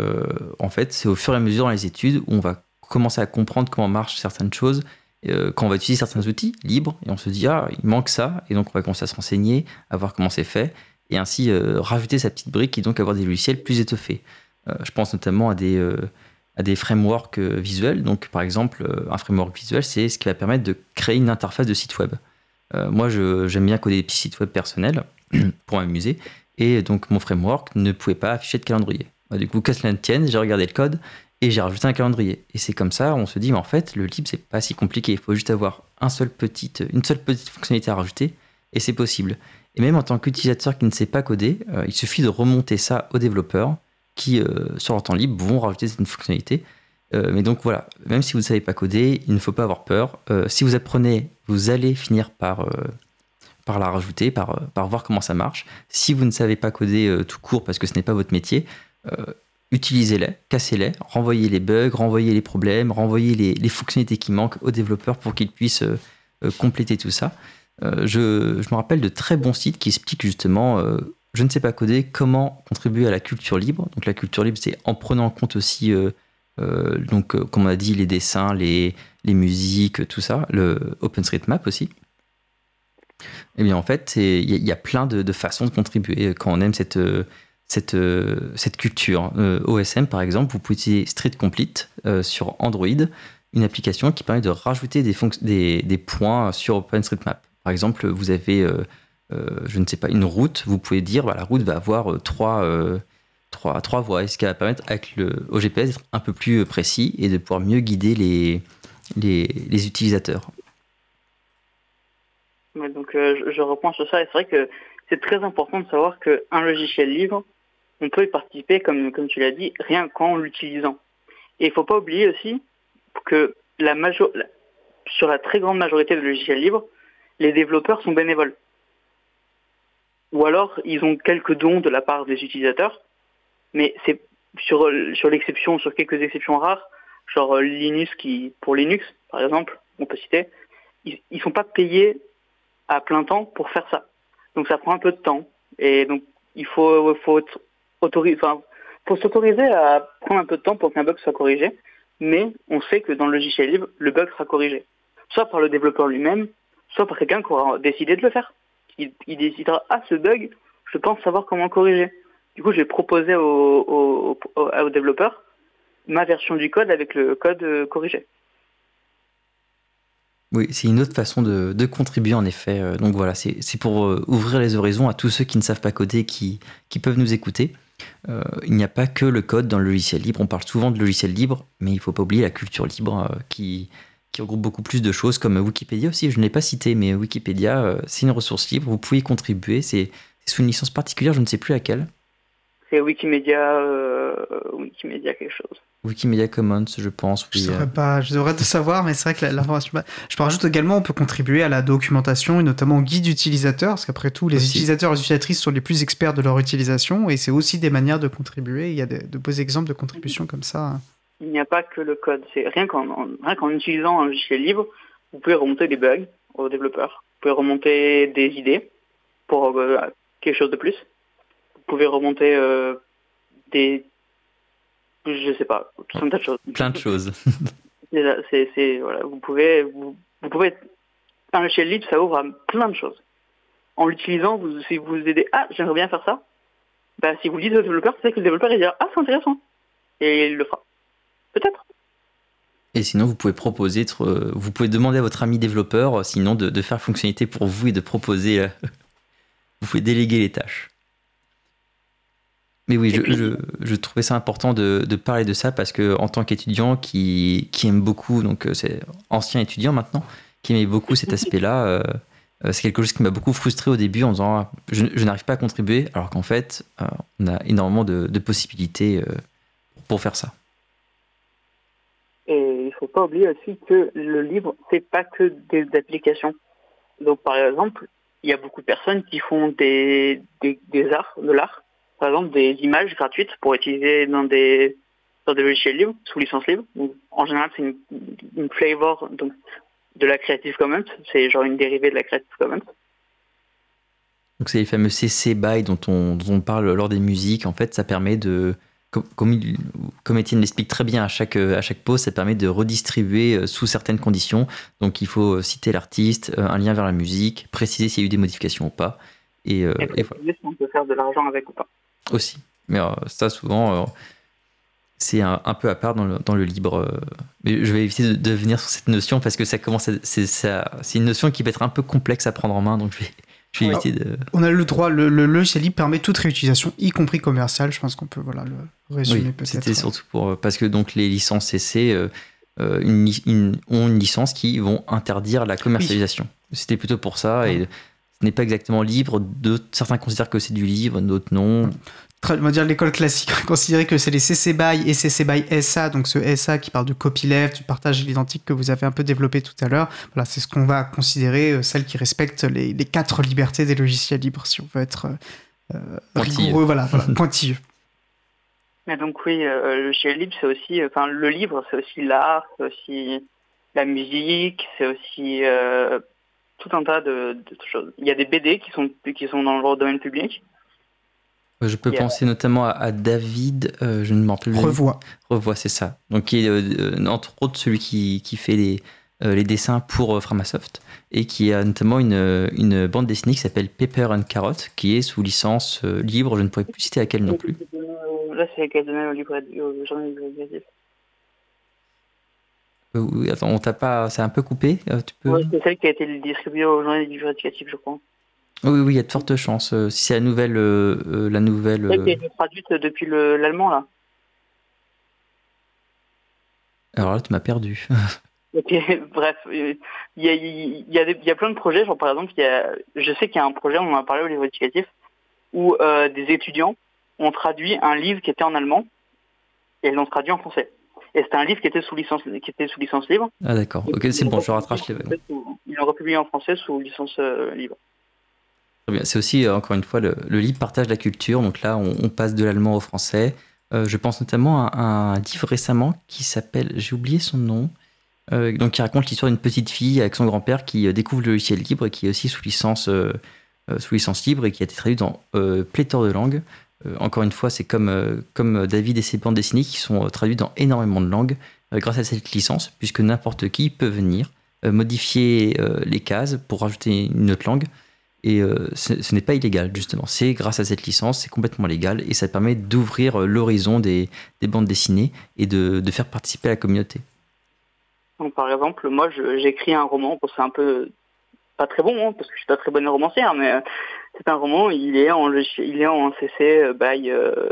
en fait, c'est au fur et à mesure dans les études où on va commencer à comprendre comment marchent certaines choses quand on va utiliser certains outils libres et on se dit ah il manque ça et donc on va commencer à se renseigner, à voir comment c'est fait et ainsi rajouter sa petite brique et donc avoir des logiciels plus étoffés. je pense notamment à des à des frameworks visuels. Donc, par exemple, un framework visuel, c'est ce qui va permettre de créer une interface de site web. moi, j'aime bien coder des petits sites web personnels pour m'amuser. Et donc, mon framework ne pouvait pas afficher de calendrier. Du coup, qu'à cela ne tienne, j'ai regardé le code et j'ai rajouté un calendrier. Et c'est comme ça, on se dit, mais en fait, le libre, c'est pas si compliqué. Il faut juste avoir une seule petite fonctionnalité à rajouter et c'est possible. Et même en tant qu'utilisateur qui ne sait pas coder, euh, il suffit de remonter ça aux développeurs qui, euh, sur leur temps libre, vont rajouter cette fonctionnalité. Euh, mais donc voilà, même si vous ne savez pas coder, il ne faut pas avoir peur. si vous apprenez, vous allez finir par la rajouter, par, voir comment ça marche. Si vous ne savez pas coder tout court parce que ce n'est pas votre métier, utilisez-les, cassez-les, renvoyez les bugs, renvoyez les problèmes, renvoyez les, fonctionnalités qui manquent aux développeurs pour qu'ils puissent compléter tout ça. Euh, je, me rappelle de très bons sites qui expliquent justement, je ne sais pas coder, comment contribuer à la culture libre. Donc la culture libre, c'est en prenant en compte aussi, donc, comme on a dit, les dessins, les, musiques, tout ça, le OpenStreetMap aussi. Eh bien, en fait, il y, a plein de, façons de contribuer quand on aime cette, cette, euh, culture. Euh, OSM, par exemple, vous pouvez utiliser Street Complete euh, sur Android, une application qui permet de rajouter des points sur OpenStreetMap. Par exemple, vous avez, je ne sais pas, une route, vous pouvez dire, bah, la route va avoir trois, trois, trois voies, ce qui va permettre avec le, au GPS d'être un peu plus précis et de pouvoir mieux guider les, utilisateurs. donc je, je reprends sur ça, et c'est vrai que c'est très important de savoir qu'un logiciel libre, on peut y participer, comme, tu l'as dit, rien qu'en l'utilisant. Et il ne faut pas oublier aussi que sur la très grande majorité de logiciels libres, les développeurs sont bénévoles. Ou alors, ils ont quelques dons de la part des utilisateurs, mais c'est sur, sur l'exception, sur quelques exceptions rares, genre Linux qui, pour Linux, par exemple, on peut citer, ils ne sont pas payés à plein temps pour faire ça. Donc ça prend un peu de temps. Et donc il faut, faut faut s'autoriser à prendre un peu de temps pour qu'un bug soit corrigé, mais on sait que dans le logiciel libre, le bug sera corrigé. Soit par le développeur lui-même, soit par quelqu'un qui aura décidé de le faire. Il, décidera, ah, ce bug, je pense savoir comment corriger. Du coup, je vais proposer au, au, développeur ma version du code avec le code euh, corrigé. Oui, c'est une autre façon de, contribuer en effet. Euh, donc voilà, c'est pour euh, ouvrir les horizons à tous ceux qui ne savent pas coder, qui, qui peuvent nous écouter. Il n'y a pas que le code dans le logiciel libre. On parle souvent de logiciel libre, mais il ne faut pas oublier la culture libre qui, qui, regroupe beaucoup plus de choses comme Wikipédia aussi. Je ne l'ai pas cité, mais Wikipédia, c'est une ressource libre. Vous pouvez y contribuer. C'est sous une licence particulière, je ne sais plus laquelle. C'est Wikimedia, Wikimedia quelque chose. Wikimedia Commons, je pense. Je, euh. pas, je devrais te savoir, mais c'est vrai que l'information. Je peux rajouter également, on peut contribuer à la documentation et notamment au guide utilisateur, parce qu'après tout, les utilisateurs et les utilisatrices sont les plus experts de leur utilisation, et c'est aussi des manières de contribuer. Il y a de, beaux exemples de contributions comme ça. Il n'y a pas que le code. C'est rien qu'en utilisant un logiciel libre, vous pouvez remonter des bugs aux développeurs. Vous pouvez remonter des idées pour euh, quelque chose de plus. Vous pouvez remonter euh, des je sais pas, tout un tas de choses. Plein de choses. c'est, voilà, vous pouvez, vous, pouvez, un logiciel libre, ça ouvre à plein de choses. En l'utilisant, vous, si vous aidez, ah, j'aimerais bien faire ça, bah, si vous le dites au développeur, c'est que le développeur, il dira, ah, c'est intéressant. Et il le fera. Peut-être. Et sinon, vous pouvez proposer, euh, vous pouvez demander à votre ami développeur, sinon, de, de faire fonctionnalité pour vous et de proposer, euh, vous pouvez déléguer les tâches. Mais oui, je, je, trouvais ça important de, de, parler de ça parce que en tant qu'étudiant qui, qui, aime beaucoup, donc euh, c'est ancien étudiant maintenant, qui aimait beaucoup cet aspect-là, euh, euh, c'est quelque chose qui m'a beaucoup frustré au début en disant ah, je, je n'arrive pas à contribuer, alors qu'en fait, on a énormément de, de possibilités pour faire ça. Pas oublier aussi que le livre, c'est pas que des applications. Donc par exemple, il y a beaucoup de personnes qui font des, des, arts, de l'art, par exemple des images gratuites pour utiliser dans des dans des logiciels libres sous licence libre. en général, c'est une, flavor donc, de la Creative Commons. C'est genre une dérivée de la Creative Commons. Donc c'est les fameux CC BY dont on, dont on parle lors des musiques. En fait, ça permet de, comme, Étienne l'explique très bien à chaque, à chaque pause, ça permet de redistribuer sous certaines conditions. Donc il faut citer l'artiste, un lien vers la musique, préciser s'il y a eu des modifications ou pas. Et, et, et voilà. si on peut faire de l'argent avec ou pas? Aussi. Mais ça, souvent, c'est un, peu à part dans le, dans le libre. Mais je vais éviter de, venir sur cette notion parce que ça commence c'est une notion qui peut être un peu complexe à prendre en main, donc je vais, de. On a le droit, le, le logiciel libre permet toute réutilisation, y compris commerciale. Je pense qu'on peut voilà, le résumer oui, peut-être. C'était surtout pour. Parce que donc les licences CC euh, euh, une, ont une licence qui vont interdire la commercialisation. C'était plutôt pour ça. Et ce n'est pas exactement libre. certains considèrent que c'est du livre, d'autres non on va dire l'école classique, considérer que c'est les CC BY et CC BY SA, donc ce SA qui parle du copyleft, du partage l'identique que vous avez un peu développé tout à l'heure. Voilà, c'est ce qu'on va considérer euh, celle qui respecte les, quatre libertés des logiciels libres, si on veut être euh, euh rigoureux, voilà, voilà pointilleux. Mais donc oui, euh, le logiciel libre, c'est aussi, enfin le livre, c'est aussi l'art, c'est aussi la musique, c'est aussi tout un tas de, choses. Il y a des BD qui sont qui sont dans le domaine public. Je peux penser notamment à, David, euh, je ne m'en rappelle Revois. Revois, c'est ça. Donc, qui est euh, entre autres celui qui, qui fait les, euh, les dessins pour Framasoft et qui a notamment une, une bande dessinée qui s'appelle Pepper and Carrot, qui est sous licence libre. Je ne pourrais plus citer laquelle non plus. Là, c'est qu'elle au livre oui, attends, on t'a pas. C'est un peu coupé tu peux... C'est celle qui a été distribuée au journal du livre éducatif, je crois. Oui, oui, il y a de fortes chances. Euh, si c'est la nouvelle, euh, euh, la nouvelle. Oui, qui est traduite depuis l'allemand là. Alors là, tu m'as perdu. ok, bref, il y a, il y, a il y a plein de projets. Genre par exemple, il y a, je sais qu'il y a un projet, on en a parlé au livre éducatif, où des étudiants ont traduit un livre qui était en allemand et ils l'ont traduit en français. Et c'était un livre qui était sous licence, qui était sous licence libre. Ah d'accord. Ok, c'est bon, je rattrape les. Ils l'ont republié en français sous licence libre. C'est aussi, euh, encore une fois, le, livre partage la culture. Donc là, on, passe de l'allemand au français. Euh, je pense notamment à, un livre récemment qui s'appelle, j'ai oublié son nom, euh, donc qui raconte l'histoire d'une petite fille avec son grand-père qui découvre le logiciel libre et qui est aussi sous licence, sous licence libre et qui a été traduit dans pléthore de langues. encore une fois, c'est comme, comme David et ses bandes dessinées qui sont traduites dans énormément de langues grâce à cette licence, puisque n'importe qui peut venir modifier les cases pour rajouter une autre langue. Et euh, ce, n'est pas illégal, justement. C'est grâce à cette licence, c'est complètement légal et ça permet d'ouvrir euh, l'horizon des, des, bandes dessinées et de, de, faire participer la communauté. Donc, par exemple, moi, j'écris un roman, c'est un peu pas très bon, hein, parce que je suis pas très bonne romancière, mais euh, c'est un roman, il est en, il est en CC by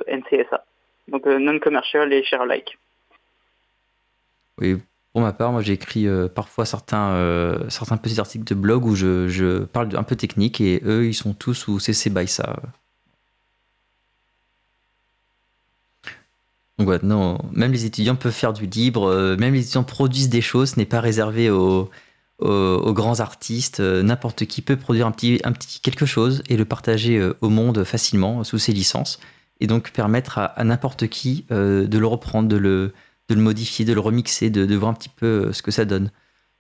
NCSA. Donc non-commercial et share alike. Oui, pour ma part, moi j'ai écrit euh, parfois certains, euh, certains petits articles de blog où je, parle un peu technique et eux ils sont tous sous CC by ça. Donc voilà, même les étudiants peuvent faire du libre, euh, même les étudiants produisent des choses, ce n'est pas réservé aux, grands artistes, n'importe qui peut produire un petit, un petit quelque chose et le partager au monde facilement sous ses licences et donc permettre à n'importe qui de le reprendre, de le, de le modifier, de le remixer, de, voir un petit peu euh, ce que ça donne.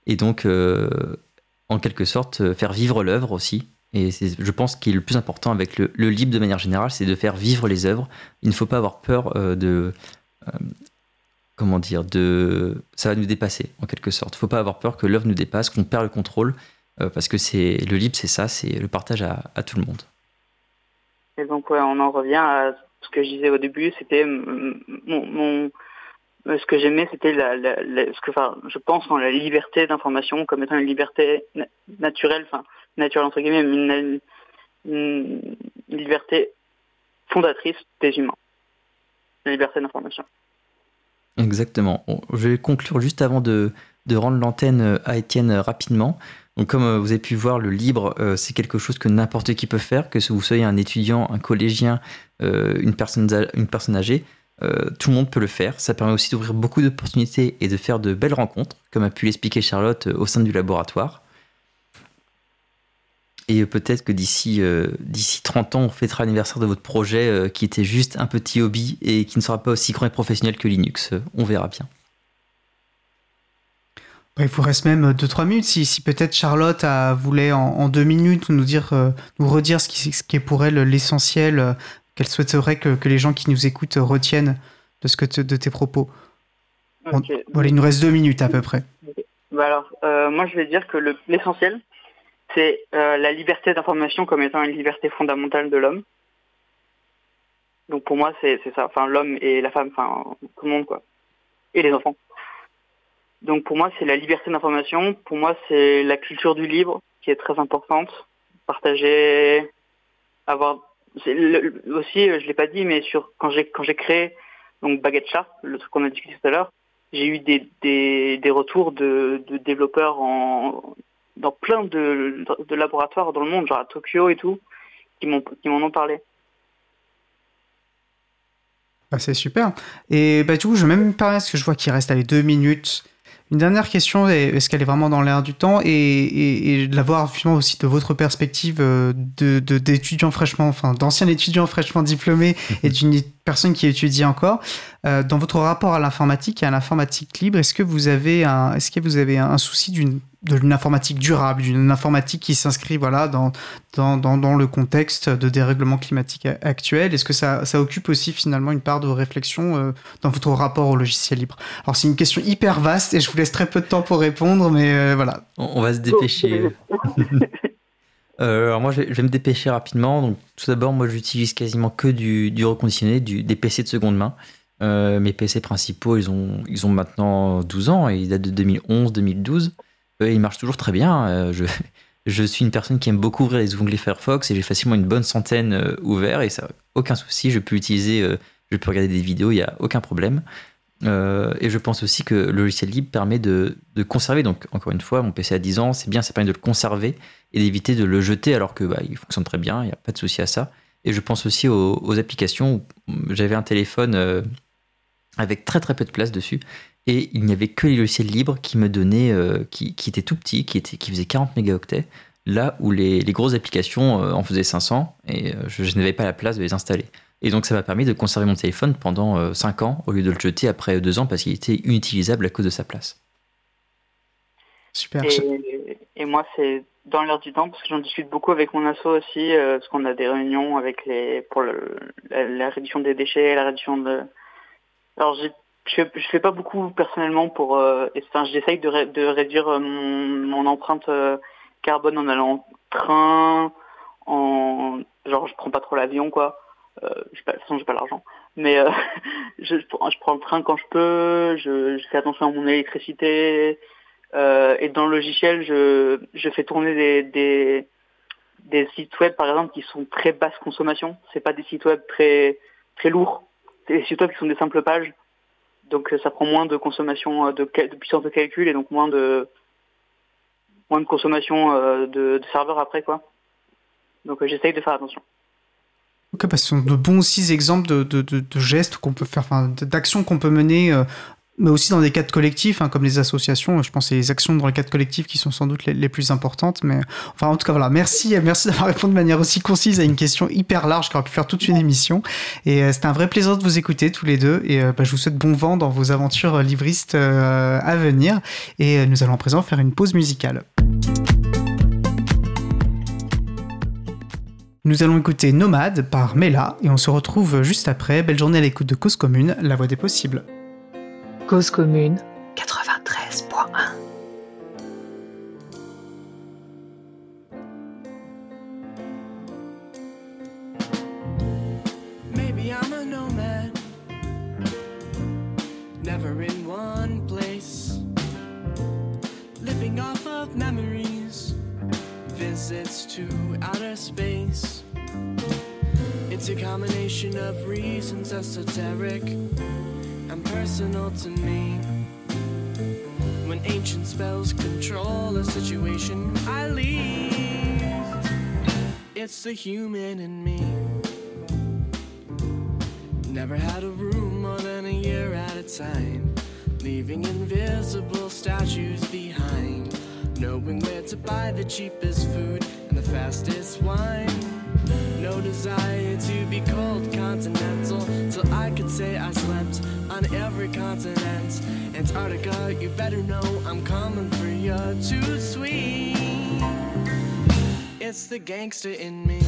Et donc, euh, en quelque sorte, euh, faire vivre l'œuvre aussi. Et je pense qu'il est le plus important avec le, libre de manière générale, c'est de faire vivre les œuvres. Il ne faut pas avoir peur de. comment dire de Ça va nous dépasser, en quelque sorte. Il ne faut pas avoir peur que l'œuvre nous dépasse, qu'on perd le contrôle. parce que c'est le libre, c'est ça, c'est le partage à, tout le monde. Et donc, on en revient à ce que je disais au début, c'était mon ce que j'aimais, c'était la, ce que, enfin, je pense en la liberté d'information comme étant une liberté naturelle, enfin, naturelle entre guillemets, mais une, liberté fondatrice des humains. La liberté d'information. Exactement. Je vais conclure juste avant de, de rendre l'antenne à Étienne rapidement. Donc, comme euh, vous avez pu voir, le libre, euh, c'est quelque chose que n'importe qui peut faire, que vous soyez un étudiant, un collégien, une, personne, une personne âgée. Euh, tout le monde peut le faire. Ça permet aussi d'ouvrir beaucoup d'opportunités et de faire de belles rencontres, comme a pu l'expliquer Charlotte euh, au sein du laboratoire. Et peut-être que d'ici euh, d'ici 30 ans, on fêtera l'anniversaire de votre projet qui était juste un petit hobby et qui ne sera pas aussi grand et professionnel que Linux. On verra bien. Bah, il vous reste même 2-3 minutes. Si, si peut-être Charlotte a, voulait en, 2 minutes nous, dire, nous redire ce ce qui est pour elle l'essentiel qu'elle souhaiterait que, que, les gens qui nous écoutent retiennent de, ce que de tes propos Voilà, il nous reste deux minutes à peu près. Bah alors, euh, moi je vais dire que l'essentiel, c'est euh, la liberté d'information comme étant une liberté fondamentale de l'homme. Donc pour moi, c'est ça. Enfin, l'homme et la femme, enfin, tout le monde, quoi. Et les enfants. Donc pour moi, c'est la liberté d'information. Pour moi, c'est la culture du libre qui est très importante. Partager, avoir. Aussi, je l'ai pas dit, mais sur quand j'ai quand j'ai créé donc Baguette le truc qu'on a discuté tout à l'heure, j'ai eu des, des, des retours de, développeurs en, dans plein de, laboratoires dans le monde, genre à Tokyo et tout, qui m'en ont parlé. Bah, c'est super. Et bah, du coup, je vais même parler parce que je vois qu'il reste les deux minutes. Une dernière question, est-ce qu'elle est vraiment dans l'air du temps et, et, et de la voir finalement aussi de votre perspective euh, de d'étudiants fraîchement, enfin d'anciens étudiants fraîchement diplômés et d'une personne qui étudie encore. Euh, dans votre rapport à l'informatique et à l'informatique libre, est-ce que vous avez un, est-ce que vous avez un souci d'une d'une informatique durable, d'une informatique qui s'inscrit voilà, dans, dans, dans, le contexte de dérèglement climatique actuel Est-ce que ça, ça, occupe aussi finalement une part de réflexion euh, dans votre rapport au logiciel libre? Alors c'est une question hyper vaste et je vous laisse très peu de temps pour répondre, mais euh, voilà. On, va se dépêcher. Euh, alors moi je vais, me dépêcher rapidement. Donc, tout d'abord, moi j'utilise quasiment que du, du reconditionné, du, des PC de seconde main. mes PC principaux, ils ont, ils ont maintenant 12 ans et ils datent de 2011-2012 il marche toujours très bien. Euh, je, suis une personne qui aime beaucoup ouvrir les onglets Firefox et j'ai facilement une bonne centaine euh, ouverts et ça, aucun souci. Je peux utiliser, euh, je peux regarder des vidéos, il n'y a aucun problème. et je pense aussi que le logiciel libre permet de, de, conserver. Donc, encore une fois, mon PC a 10 ans, c'est bien, ça permet de le conserver et d'éviter de le jeter alors que bah, il fonctionne très bien, il n'y a pas de souci à ça. Et je pense aussi aux, aux applications. J'avais un téléphone avec très très peu de place dessus et il n'y avait que les logiciels libres qui me donnaient, euh, qui, qui, étaient tout petits, qui, étaient, qui faisaient 40 mégaoctets, là où les, les grosses applications euh, en faisaient 500 et euh, je, n'avais pas la place de les installer. Et donc ça m'a permis de conserver mon téléphone pendant 5 ans au lieu de le jeter après 2 ans parce qu'il était inutilisable à cause de sa place. Super. Et, et moi, c'est dans l'air du temps parce que j'en discute beaucoup avec mon asso aussi, parce qu'on a des réunions avec les pour le, la, la, réduction des déchets, la réduction de. Alors j'ai je, je fais pas beaucoup personnellement pour. Euh, enfin, j'essaye de, de réduire euh, mon, mon empreinte euh, carbone en allant en train, en genre je prends pas trop l'avion quoi. Euh, pas, de toute façon j'ai pas l'argent, mais euh, je, je prends le train quand je peux. Je, je fais attention à mon électricité. Euh, et dans le logiciel, je, je fais tourner des, des, des sites web par exemple qui sont très basse consommation. C'est pas des sites web très très lourds. Des sites web qui sont des simples pages donc euh, ça prend moins de consommation euh, de, de, puissance de calcul et donc moins de moins de consommation euh, de, de serveurs après quoi. Donc j'essaye de faire attention. Ok, que ce sont de bons aussi exemples de, de, de gestes qu'on peut faire, d'actions qu'on peut mener mais aussi dans des cadres collectifs, hein, comme les associations. Je pense que c'est les actions dans les cadres collectifs qui sont sans doute les, plus importantes. Mais enfin, en tout cas, voilà. Merci, merci d'avoir répondu de manière aussi concise à une question hyper large qui aurait pu faire toute une émission. Et euh, c'était un vrai plaisir de vous écouter tous les deux. Et euh, bah, je vous souhaite bon vent dans vos aventures livristes euh, à venir. Et nous allons à présent faire une pause musicale. Nous allons écouter Nomade par Mela et on se retrouve juste après. Belle journée à l'écoute de Cause Commune, la voix des possibles. Cause commune 93.1 Maybe I'm a nomad, never in one place, living off of memories, visits to outer space. It's a combination of reasons esoteric and personal to me. When ancient spells control a situation, I leave. It's the human in me. Never had a room more than a year at a time. Leaving invisible statues behind. Knowing where to buy the cheapest food and the fastest wine. No desire to be called continental till I could say I slept on every continent. Antarctica, you better know I'm coming for you. Too sweet. It's the gangster in me.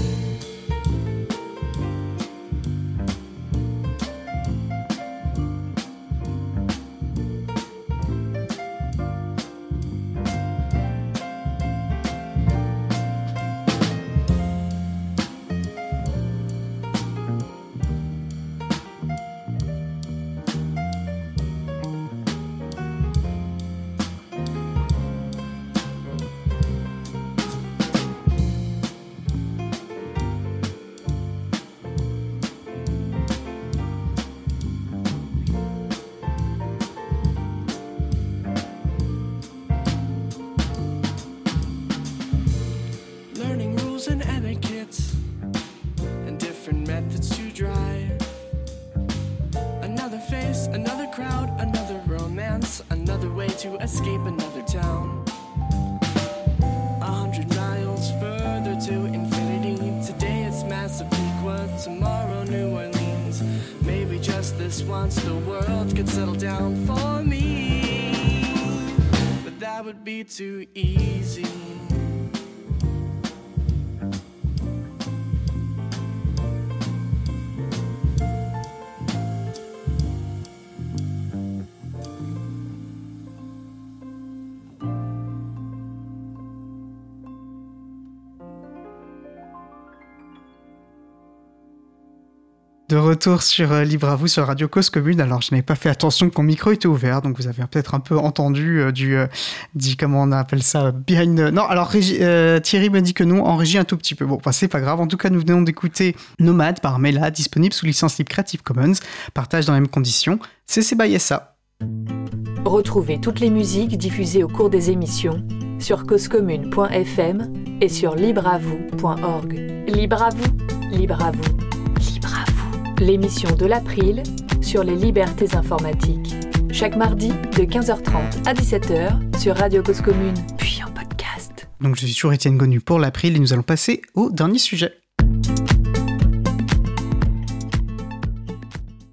to eat. Retour sur euh, Libre à vous sur Radio Cause Commune. Alors, je n'avais pas fait attention que mon micro était ouvert, donc vous avez peut-être un peu entendu euh, du, euh, comment on appelle ça, behind. Non, alors Thierry me dit que non, en régie un tout petit peu. Bon, enfin, c'est pas grave. En tout cas, nous venons d'écouter Nomade par Mela, disponible sous licence libre Creative Commons, partage dans les mêmes conditions. C'est ça. Retrouvez toutes les musiques diffusées au cours des émissions sur causecommune.fm et sur libreavoue.org. Libre à vous, libre à vous l'émission de l'April sur les libertés informatiques. Chaque mardi de 15h30 à 17h sur Radio Cause Commune, puis en podcast. Donc je suis sur Étienne Gonu pour l'April et nous allons passer au dernier sujet.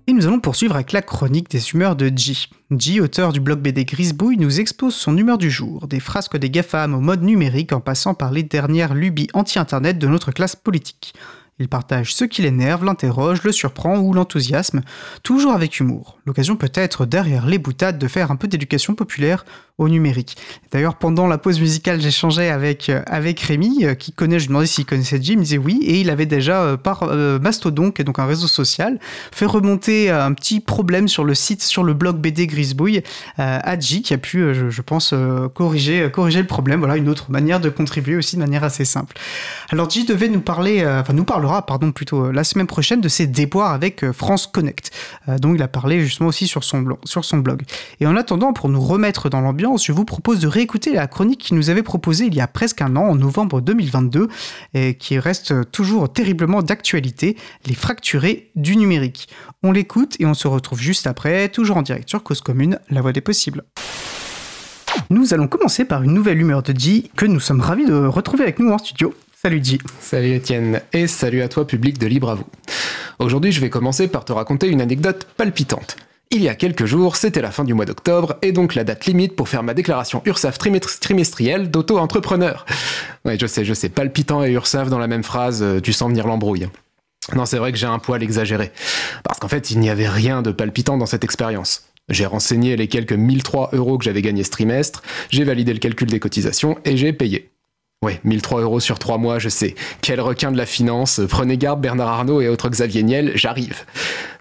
Et nous allons poursuivre avec la chronique des humeurs de G. G, auteur du blog BD Grisbouille, nous expose son humeur du jour, des frasques des GAFAM au mode numérique en passant par les dernières lubies anti-internet de notre classe politique. Il partage ce qui l'énerve, l'interroge, le surprend ou l'enthousiasme, toujours avec humour. L'occasion peut être derrière les boutades de faire un peu d'éducation populaire au numérique. D'ailleurs, pendant la pause musicale, j'échangeais avec, euh, avec Rémi, euh, qui connaît, je me demandais s'il connaissait Jim, il me disait oui, et il avait déjà, euh, par Mastodon, qui est donc un réseau social, fait remonter un petit problème sur le site, sur le blog BD Grisbouille, à J, qui a pu, je, pense, corriger, corriger le problème. Voilà, une autre manière de contribuer aussi de manière assez simple. Alors J devait nous parler, enfin nous parlera, pardon, plutôt la semaine prochaine de ses déboires avec France Connect, dont il a parlé justement aussi sur son, blog. Et en attendant, pour nous remettre dans l'ambiance, je vous propose de réécouter la chronique qu'il nous avait proposée il y a presque un an, en novembre 2022, et qui reste toujours terriblement d'actualité, les fracturés du numérique. On l'écoute et on se retrouve juste après, toujours en direct sur Cause Commune, la voix des possibles. Nous allons commencer par une nouvelle humeur de G que nous sommes ravis de retrouver avec nous en studio. Salut G. Salut Étienne et salut à toi public de Libre à vous. Aujourd'hui je vais commencer par te raconter une anecdote palpitante. Il y a quelques jours, c'était la fin du mois d'octobre, et donc la date limite pour faire ma déclaration URSAF trimestrielle d'auto-entrepreneur. Ouais, je sais, je sais, palpitant et URSAF dans la même phrase, euh, tu sens venir l'embrouille. Non, c'est vrai que j'ai un poil exagéré. Parce qu'en fait, il n'y avait rien de palpitant dans cette expérience. J'ai renseigné les quelques 1003 euros que j'avais gagnés ce trimestre, j'ai validé le calcul des cotisations et j'ai payé. Ouais, 1003 euros sur 3 mois, je sais. Quel requin de la finance. Prenez garde, Bernard Arnault et autres Xavier Niel, j'arrive.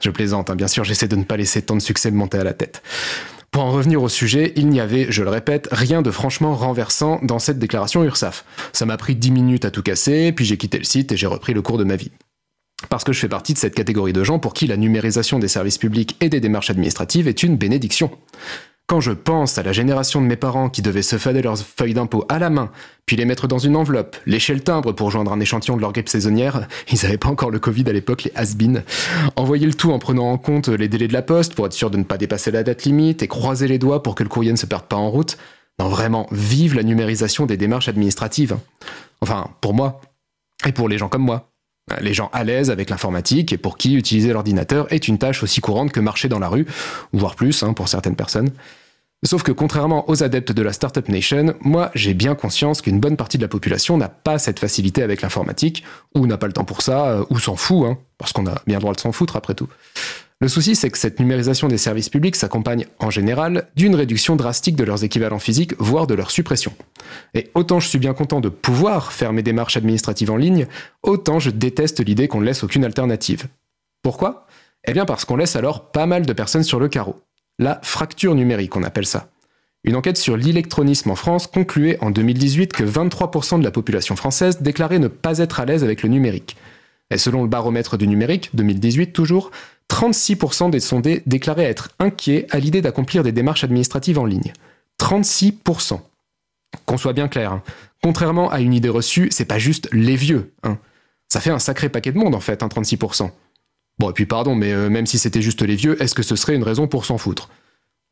Je plaisante, hein, bien sûr, j'essaie de ne pas laisser tant de succès me monter à la tête. Pour en revenir au sujet, il n'y avait, je le répète, rien de franchement renversant dans cette déclaration URSAF. Ça m'a pris 10 minutes à tout casser, puis j'ai quitté le site et j'ai repris le cours de ma vie. Parce que je fais partie de cette catégorie de gens pour qui la numérisation des services publics et des démarches administratives est une bénédiction. Quand je pense à la génération de mes parents qui devaient se fader leurs feuilles d'impôt à la main, puis les mettre dans une enveloppe, lécher le timbre pour joindre un échantillon de leur grippe saisonnière, ils n'avaient pas encore le Covid à l'époque, les has envoyer le tout en prenant en compte les délais de la poste pour être sûr de ne pas dépasser la date limite et croiser les doigts pour que le courrier ne se perde pas en route. Non, vraiment, vive la numérisation des démarches administratives. Enfin, pour moi, et pour les gens comme moi. Les gens à l'aise avec l'informatique et pour qui utiliser l'ordinateur est une tâche aussi courante que marcher dans la rue, voire plus hein, pour certaines personnes. Sauf que contrairement aux adeptes de la Startup Nation, moi j'ai bien conscience qu'une bonne partie de la population n'a pas cette facilité avec l'informatique, ou n'a pas le temps pour ça, euh, ou s'en fout, hein, parce qu'on a bien droit de s'en foutre après tout. Le souci, c'est que cette numérisation des services publics s'accompagne, en général, d'une réduction drastique de leurs équivalents physiques, voire de leur suppression. Et autant je suis bien content de pouvoir faire mes démarches administratives en ligne, autant je déteste l'idée qu'on ne laisse aucune alternative. Pourquoi? Eh bien parce qu'on laisse alors pas mal de personnes sur le carreau. La fracture numérique, on appelle ça. Une enquête sur l'électronisme en France concluait en 2018 que 23% de la population française déclarait ne pas être à l'aise avec le numérique. Et selon le baromètre du numérique, 2018 toujours, 36% des sondés déclaraient être inquiets à l'idée d'accomplir des démarches administratives en ligne. 36%. Qu'on soit bien clair, hein. contrairement à une idée reçue, c'est pas juste les vieux. Hein. Ça fait un sacré paquet de monde en fait, 36%. Bon, et puis pardon, mais euh, même si c'était juste les vieux, est-ce que ce serait une raison pour s'en foutre?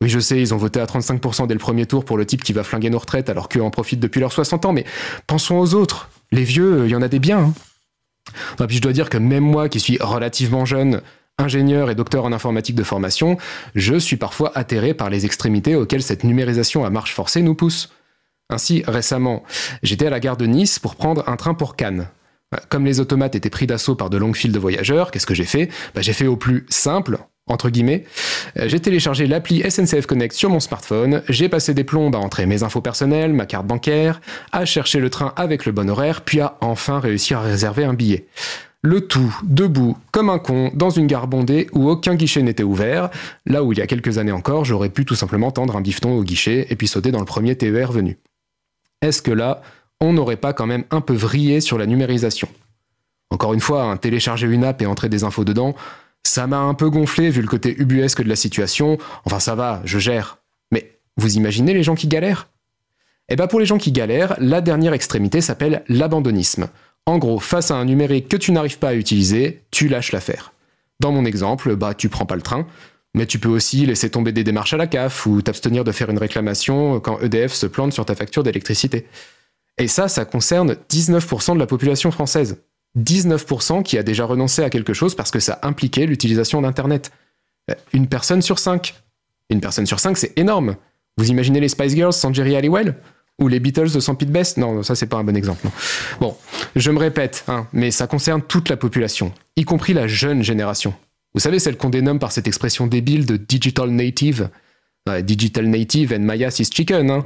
Oui, je sais, ils ont voté à 35% dès le premier tour pour le type qui va flinguer nos retraites alors qu'eux en profitent depuis leurs 60 ans, mais pensons aux autres. Les vieux, il y en a des biens. Hein. Et puis je dois dire que même moi, qui suis relativement jeune, ingénieur et docteur en informatique de formation, je suis parfois atterré par les extrémités auxquelles cette numérisation à marche forcée nous pousse. Ainsi, récemment, j'étais à la gare de Nice pour prendre un train pour Cannes. Comme les automates étaient pris d'assaut par de longues files de voyageurs, qu'est-ce que j'ai fait? Bah, J'ai fait au plus simple, entre guillemets. Euh, j'ai téléchargé l'appli SNCF Connect sur mon smartphone, j'ai passé des plombes à entrer mes infos personnelles, ma carte bancaire, à chercher le train avec le bon horaire, puis à enfin réussir à réserver un billet. Le tout debout, comme un con, dans une gare bondée où aucun guichet n'était ouvert, là où il y a quelques années encore, j'aurais pu tout simplement tendre un bifton au guichet et puis sauter dans le premier TER venu. Est-ce que là, on n'aurait pas quand même un peu vrillé sur la numérisation? Encore une fois, télécharger une app et entrer des infos dedans, ça m'a un peu gonflé vu le côté ubuesque de la situation. Enfin, ça va, je gère. Mais vous imaginez les gens qui galèrent? Eh bien, pour les gens qui galèrent, la dernière extrémité s'appelle l'abandonnisme. En gros, face à un numérique que tu n'arrives pas à utiliser, tu lâches l'affaire. Dans mon exemple, bah tu prends pas le train, mais tu peux aussi laisser tomber des démarches à la CAF ou t'abstenir de faire une réclamation quand EDF se plante sur ta facture d'électricité. Et ça, ça concerne 19% de la population française. 19% qui a déjà renoncé à quelque chose parce que ça impliquait l'utilisation d'Internet. Euh, une personne sur cinq. Une personne sur cinq, c'est énorme. Vous imaginez les Spice Girls sans Jerry Halliwell? Ou les Beatles de sans Pete Best Non, ça c'est pas un bon exemple. Bon, je me répète, hein, mais ça concerne toute la population, y compris la jeune génération. Vous savez, celle qu'on dénomme par cette expression débile de digital native. digital native and Maya is chicken. Hein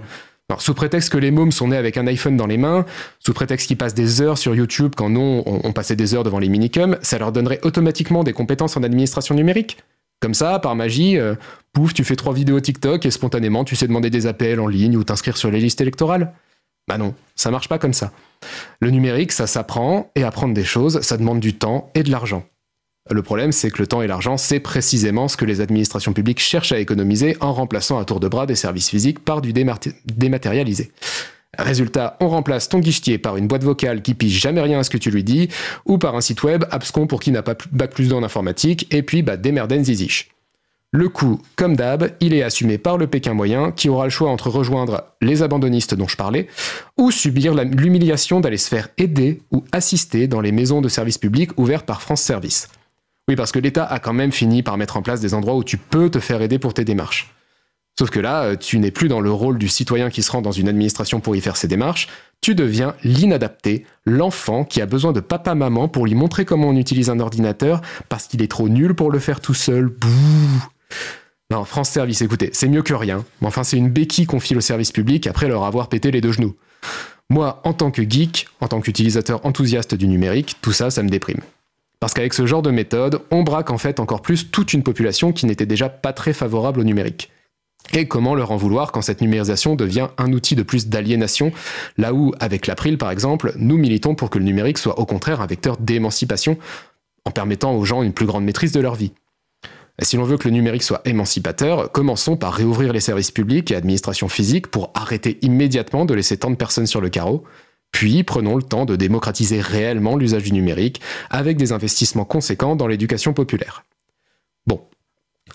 sous prétexte que les mômes sont nés avec un iPhone dans les mains, sous prétexte qu'ils passent des heures sur YouTube quand non, on, passait des heures devant les minicums, ça leur donnerait automatiquement des compétences en administration numérique. Comme ça, par magie, euh, pouf, tu fais trois vidéos TikTok et spontanément tu sais demander des appels en ligne ou t'inscrire sur les listes électorales. Bah non, ça marche pas comme ça. Le numérique, ça s'apprend, et apprendre des choses, ça demande du temps et de l'argent. Le problème, c'est que le temps et l'argent, c'est précisément ce que les administrations publiques cherchent à économiser en remplaçant à tour de bras des services physiques par du dématérialisé. Résultat, on remplace ton guichetier par une boîte vocale qui pige jamais rien à ce que tu lui dis, ou par un site web abscon pour qui n'a pas bac plus dans informatique, et puis bah démerden. Le coût, comme d'hab, il est assumé par le Pékin moyen qui aura le choix entre rejoindre les abandonnistes dont je parlais ou subir l'humiliation d'aller se faire aider ou assister dans les maisons de services publics ouvertes par France Service. Oui, parce que l'État a quand même fini par mettre en place des endroits où tu peux te faire aider pour tes démarches. Sauf que là, euh, tu n'es plus dans le rôle du citoyen qui se rend dans une administration pour y faire ses démarches, tu deviens l'inadapté, l'enfant qui a besoin de papa-maman pour lui montrer comment on utilise un ordinateur parce qu'il est trop nul pour le faire tout seul. Bouh Non, France Service, écoutez, c'est mieux que rien, mais enfin c'est une béquille qu'on file au service public après leur avoir pété les deux genoux. Moi, en tant que geek, en tant qu'utilisateur enthousiaste du numérique, tout ça, ça me déprime. Parce qu'avec ce genre de méthode, on braque en fait encore plus toute une population qui n'était déjà pas très favorable au numérique. Et comment leur en vouloir quand cette numérisation devient un outil de plus d'aliénation, là où, avec l'April par exemple, nous militons pour que le numérique soit au contraire un vecteur d'émancipation, en permettant aux gens une plus grande maîtrise de leur vie. Si l'on veut que le numérique soit émancipateur, commençons par réouvrir les services publics et administrations physiques pour arrêter immédiatement de laisser tant de personnes sur le carreau, puis prenons le temps de démocratiser réellement l'usage du numérique avec des investissements conséquents dans l'éducation populaire. Bon.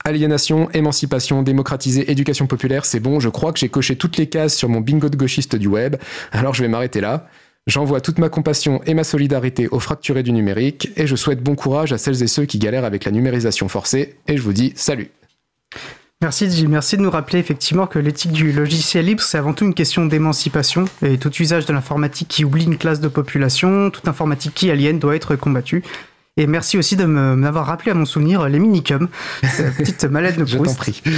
Aliénation, émancipation, démocratiser, éducation populaire, c'est bon, je crois que j'ai coché toutes les cases sur mon bingo de gauchiste du web, alors je vais m'arrêter là. J'envoie toute ma compassion et ma solidarité aux fracturés du numérique, et je souhaite bon courage à celles et ceux qui galèrent avec la numérisation forcée, et je vous dis salut Merci Gilles, merci de nous rappeler effectivement que l'éthique du logiciel libre, c'est avant tout une question d'émancipation et tout usage de l'informatique qui oublie une classe de population, toute informatique qui aliène doit être combattue. Et merci aussi de m'avoir rappelé à mon souvenir les minicums, petite mallette de Proust. Je t'en prie.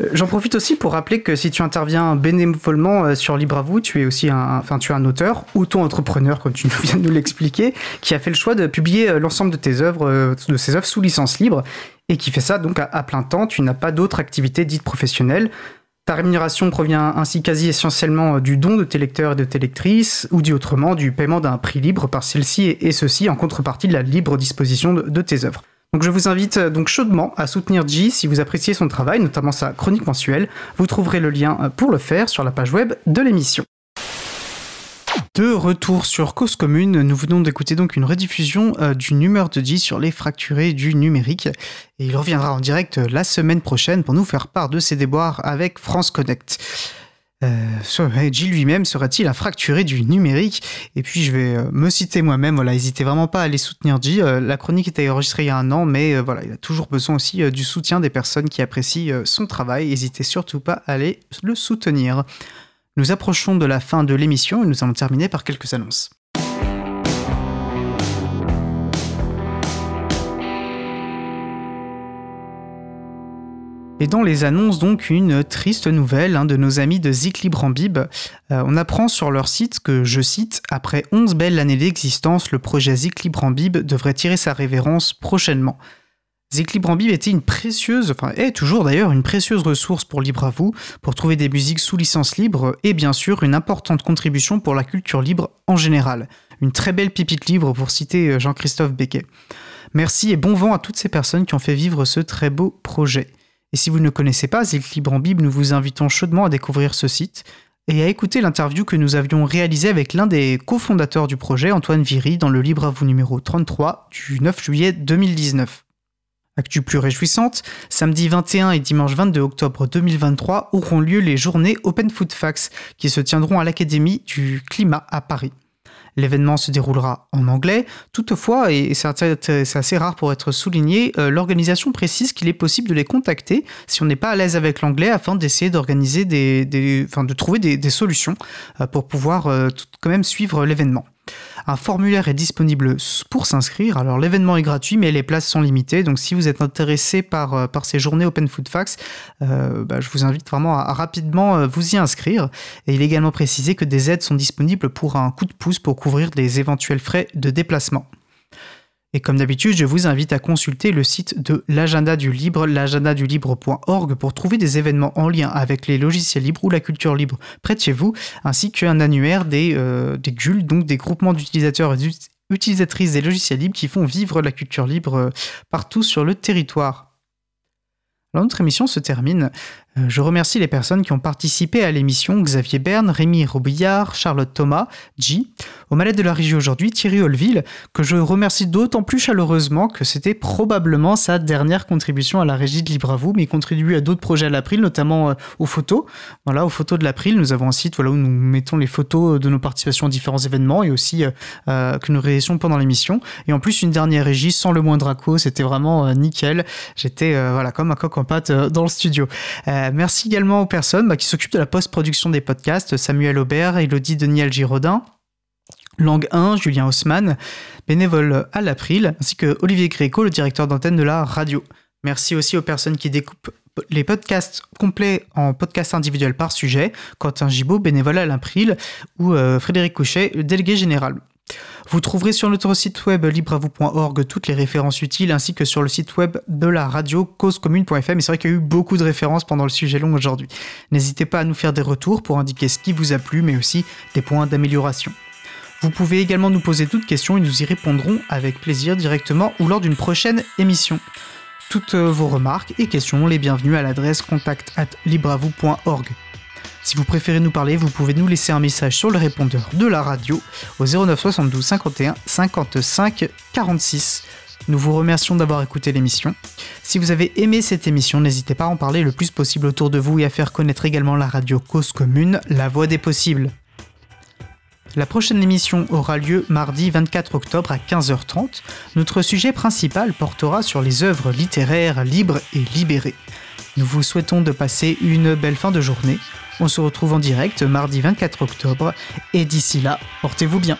Euh, j'en profite aussi pour rappeler que si tu interviens bénévolement euh, sur Libre à vous, tu es aussi un, enfin, tu es un auteur, auto-entrepreneur, comme tu viens de nous l'expliquer, qui a fait le choix de publier euh, l'ensemble de tes œuvres, de ses œuvres sous licence libre et qui fait ça donc à, plein temps. Tu n'as pas d'autres activités dites professionnelles. Ta rémunération provient ainsi quasi essentiellement euh, du don de tes lecteurs et de tes lectrices, ou dit autrement du paiement d'un prix libre par celle-ci, et ceci en contrepartie de la libre disposition de, tes œuvres. Donc je vous invite euh, donc chaudement à soutenir G si vous appréciez son travail, notamment sa chronique mensuelle. Vous trouverez le lien euh, pour le faire sur la page web de l'émission. De retour sur Cause Commune, nous venons d'écouter donc une rediffusion euh, d'une humeur de G sur les fracturés du numérique. Et il reviendra en direct euh, la semaine prochaine pour nous faire part de ses déboires avec France Connect. Euh, lui-même sera-t-il un fracturé du numérique? Et puis je vais euh, me citer moi-même, voilà, n'hésitez vraiment pas à aller soutenir G. la chronique était enregistrée il y a un an, mais voilà, il a toujours besoin aussi du soutien des personnes qui apprécient son travail. N'hésitez surtout pas à aller le soutenir. Nous approchons de la fin de l'émission et nous allons terminer par quelques annonces. Et dans les annonces, donc, une triste nouvelle de nos amis de Zik Libre euh, on apprend sur leur site que, je cite, Après 11 belles années d'existence, le projet Zik Libre devrait tirer sa révérence prochainement. Bib était une précieuse, enfin est toujours d'ailleurs une précieuse ressource pour Libre à vous, pour trouver des musiques sous licence libre et bien sûr une importante contribution pour la culture libre en général. Une très belle pipite libre pour citer euh, Jean-Christophe Becquet. Merci et bon vent à toutes ces personnes qui ont fait vivre ce très beau projet. Et si vous ne connaissez pas Bib, nous vous invitons chaudement à découvrir ce site et à écouter l'interview que nous avions réalisée avec l'un des cofondateurs du projet, Antoine Viry, dans le Libre à vous numéro 33 du 9 juillet 2019. Actu plus réjouissante, samedi 21 et dimanche 22 octobre 2023 auront lieu les journées Open Food Facts qui se tiendront à l'Académie du Climat à Paris. L'événement se déroulera en anglais. Toutefois, et c'est assez rare pour être souligné, euh, l'organisation précise qu'il est possible de les contacter si on n'est pas à l'aise avec l'anglais afin d'essayer d'organiser des, enfin, de trouver des, solutions euh, pour pouvoir euh, quand même suivre l'événement. Un formulaire est disponible pour s'inscrire. Alors l'événement est gratuit, mais les places sont limitées. Donc si vous êtes intéressé par, euh, ces journées Open Food Facts, euh, bah, je vous invite vraiment à, rapidement euh, vous y inscrire. Et il est également précisé que des aides sont disponibles pour un coup de pouce pour couvrir des éventuels frais de déplacement. Et comme d'habitude, je vous invite à consulter le site de l'agenda du libre, l'agendadulibre.org pour trouver des événements en lien avec les logiciels libres ou la culture libre près de chez vous, ainsi qu'un annuaire des, euh, des GUL, donc des groupements d'utilisateurs et d'utilisatrices des logiciels libres qui font vivre la culture libre euh, partout sur le territoire. Alors notre émission se termine je remercie les personnes qui ont participé à l'émission Xavier Berne, Rémi Robillard, Charlotte Thomas, G. Au malade de la régie aujourd'hui, Thierry Olville, que je remercie d'autant plus chaleureusement que c'était probablement sa dernière contribution à la régie de Libre mais il contribue à d'autres projets à l'April, notamment euh, aux photos. Voilà, aux photos de l'April, nous avons un site où nous mettons les photos de nos participations à différents événements et aussi euh, que nous réalisons pendant l'émission. Et en plus, une dernière régie sans le moindre accro, c'était vraiment nickel. J'étais voilà, comme un coq en pâte dans le studio. Euh, merci également aux personnes bah, qui s'occupent de la post-production des podcasts, Samuel Aubert, Elodie Deniel Giraudin, Langue 1, Julien Haussmann, bénévole à l'April, ainsi que Olivier Gréco, le directeur d'antenne de la radio. Merci aussi aux personnes qui découpent les podcasts complets en podcasts individuels par sujet, Quentin Gibaud, bénévole à l'April, ou euh, Frédéric Couchet, délégué général. Vous trouverez sur notre site web libreavou.org toutes les références utiles ainsi que sur le site web de la radio causecommune.fm. Et c'est vrai qu'il y a eu beaucoup de références pendant le sujet long aujourd'hui. N'hésitez pas à nous faire des retours pour indiquer ce qui vous a plu, mais aussi des points d'amélioration. Vous pouvez également nous poser toutes questions et nous y répondrons avec plaisir directement ou lors d'une prochaine émission. Toutes vos remarques et questions, les bienvenues à l'adresse contact at. Si vous préférez nous parler, vous pouvez nous laisser un message sur le répondeur de la radio au 09 72 51 55 46. Nous vous remercions d'avoir écouté l'émission. Si vous avez aimé cette émission, n'hésitez pas à en parler le plus possible autour de vous et à faire connaître également la radio Cause Commune, la voix des possibles. La prochaine émission aura lieu mardi 24 octobre à 15h30. Notre sujet principal portera sur les œuvres littéraires libres et libérées. Nous vous souhaitons de passer une belle fin de journée. On se retrouve en direct mardi 24 octobre et d'ici là, portez-vous bien.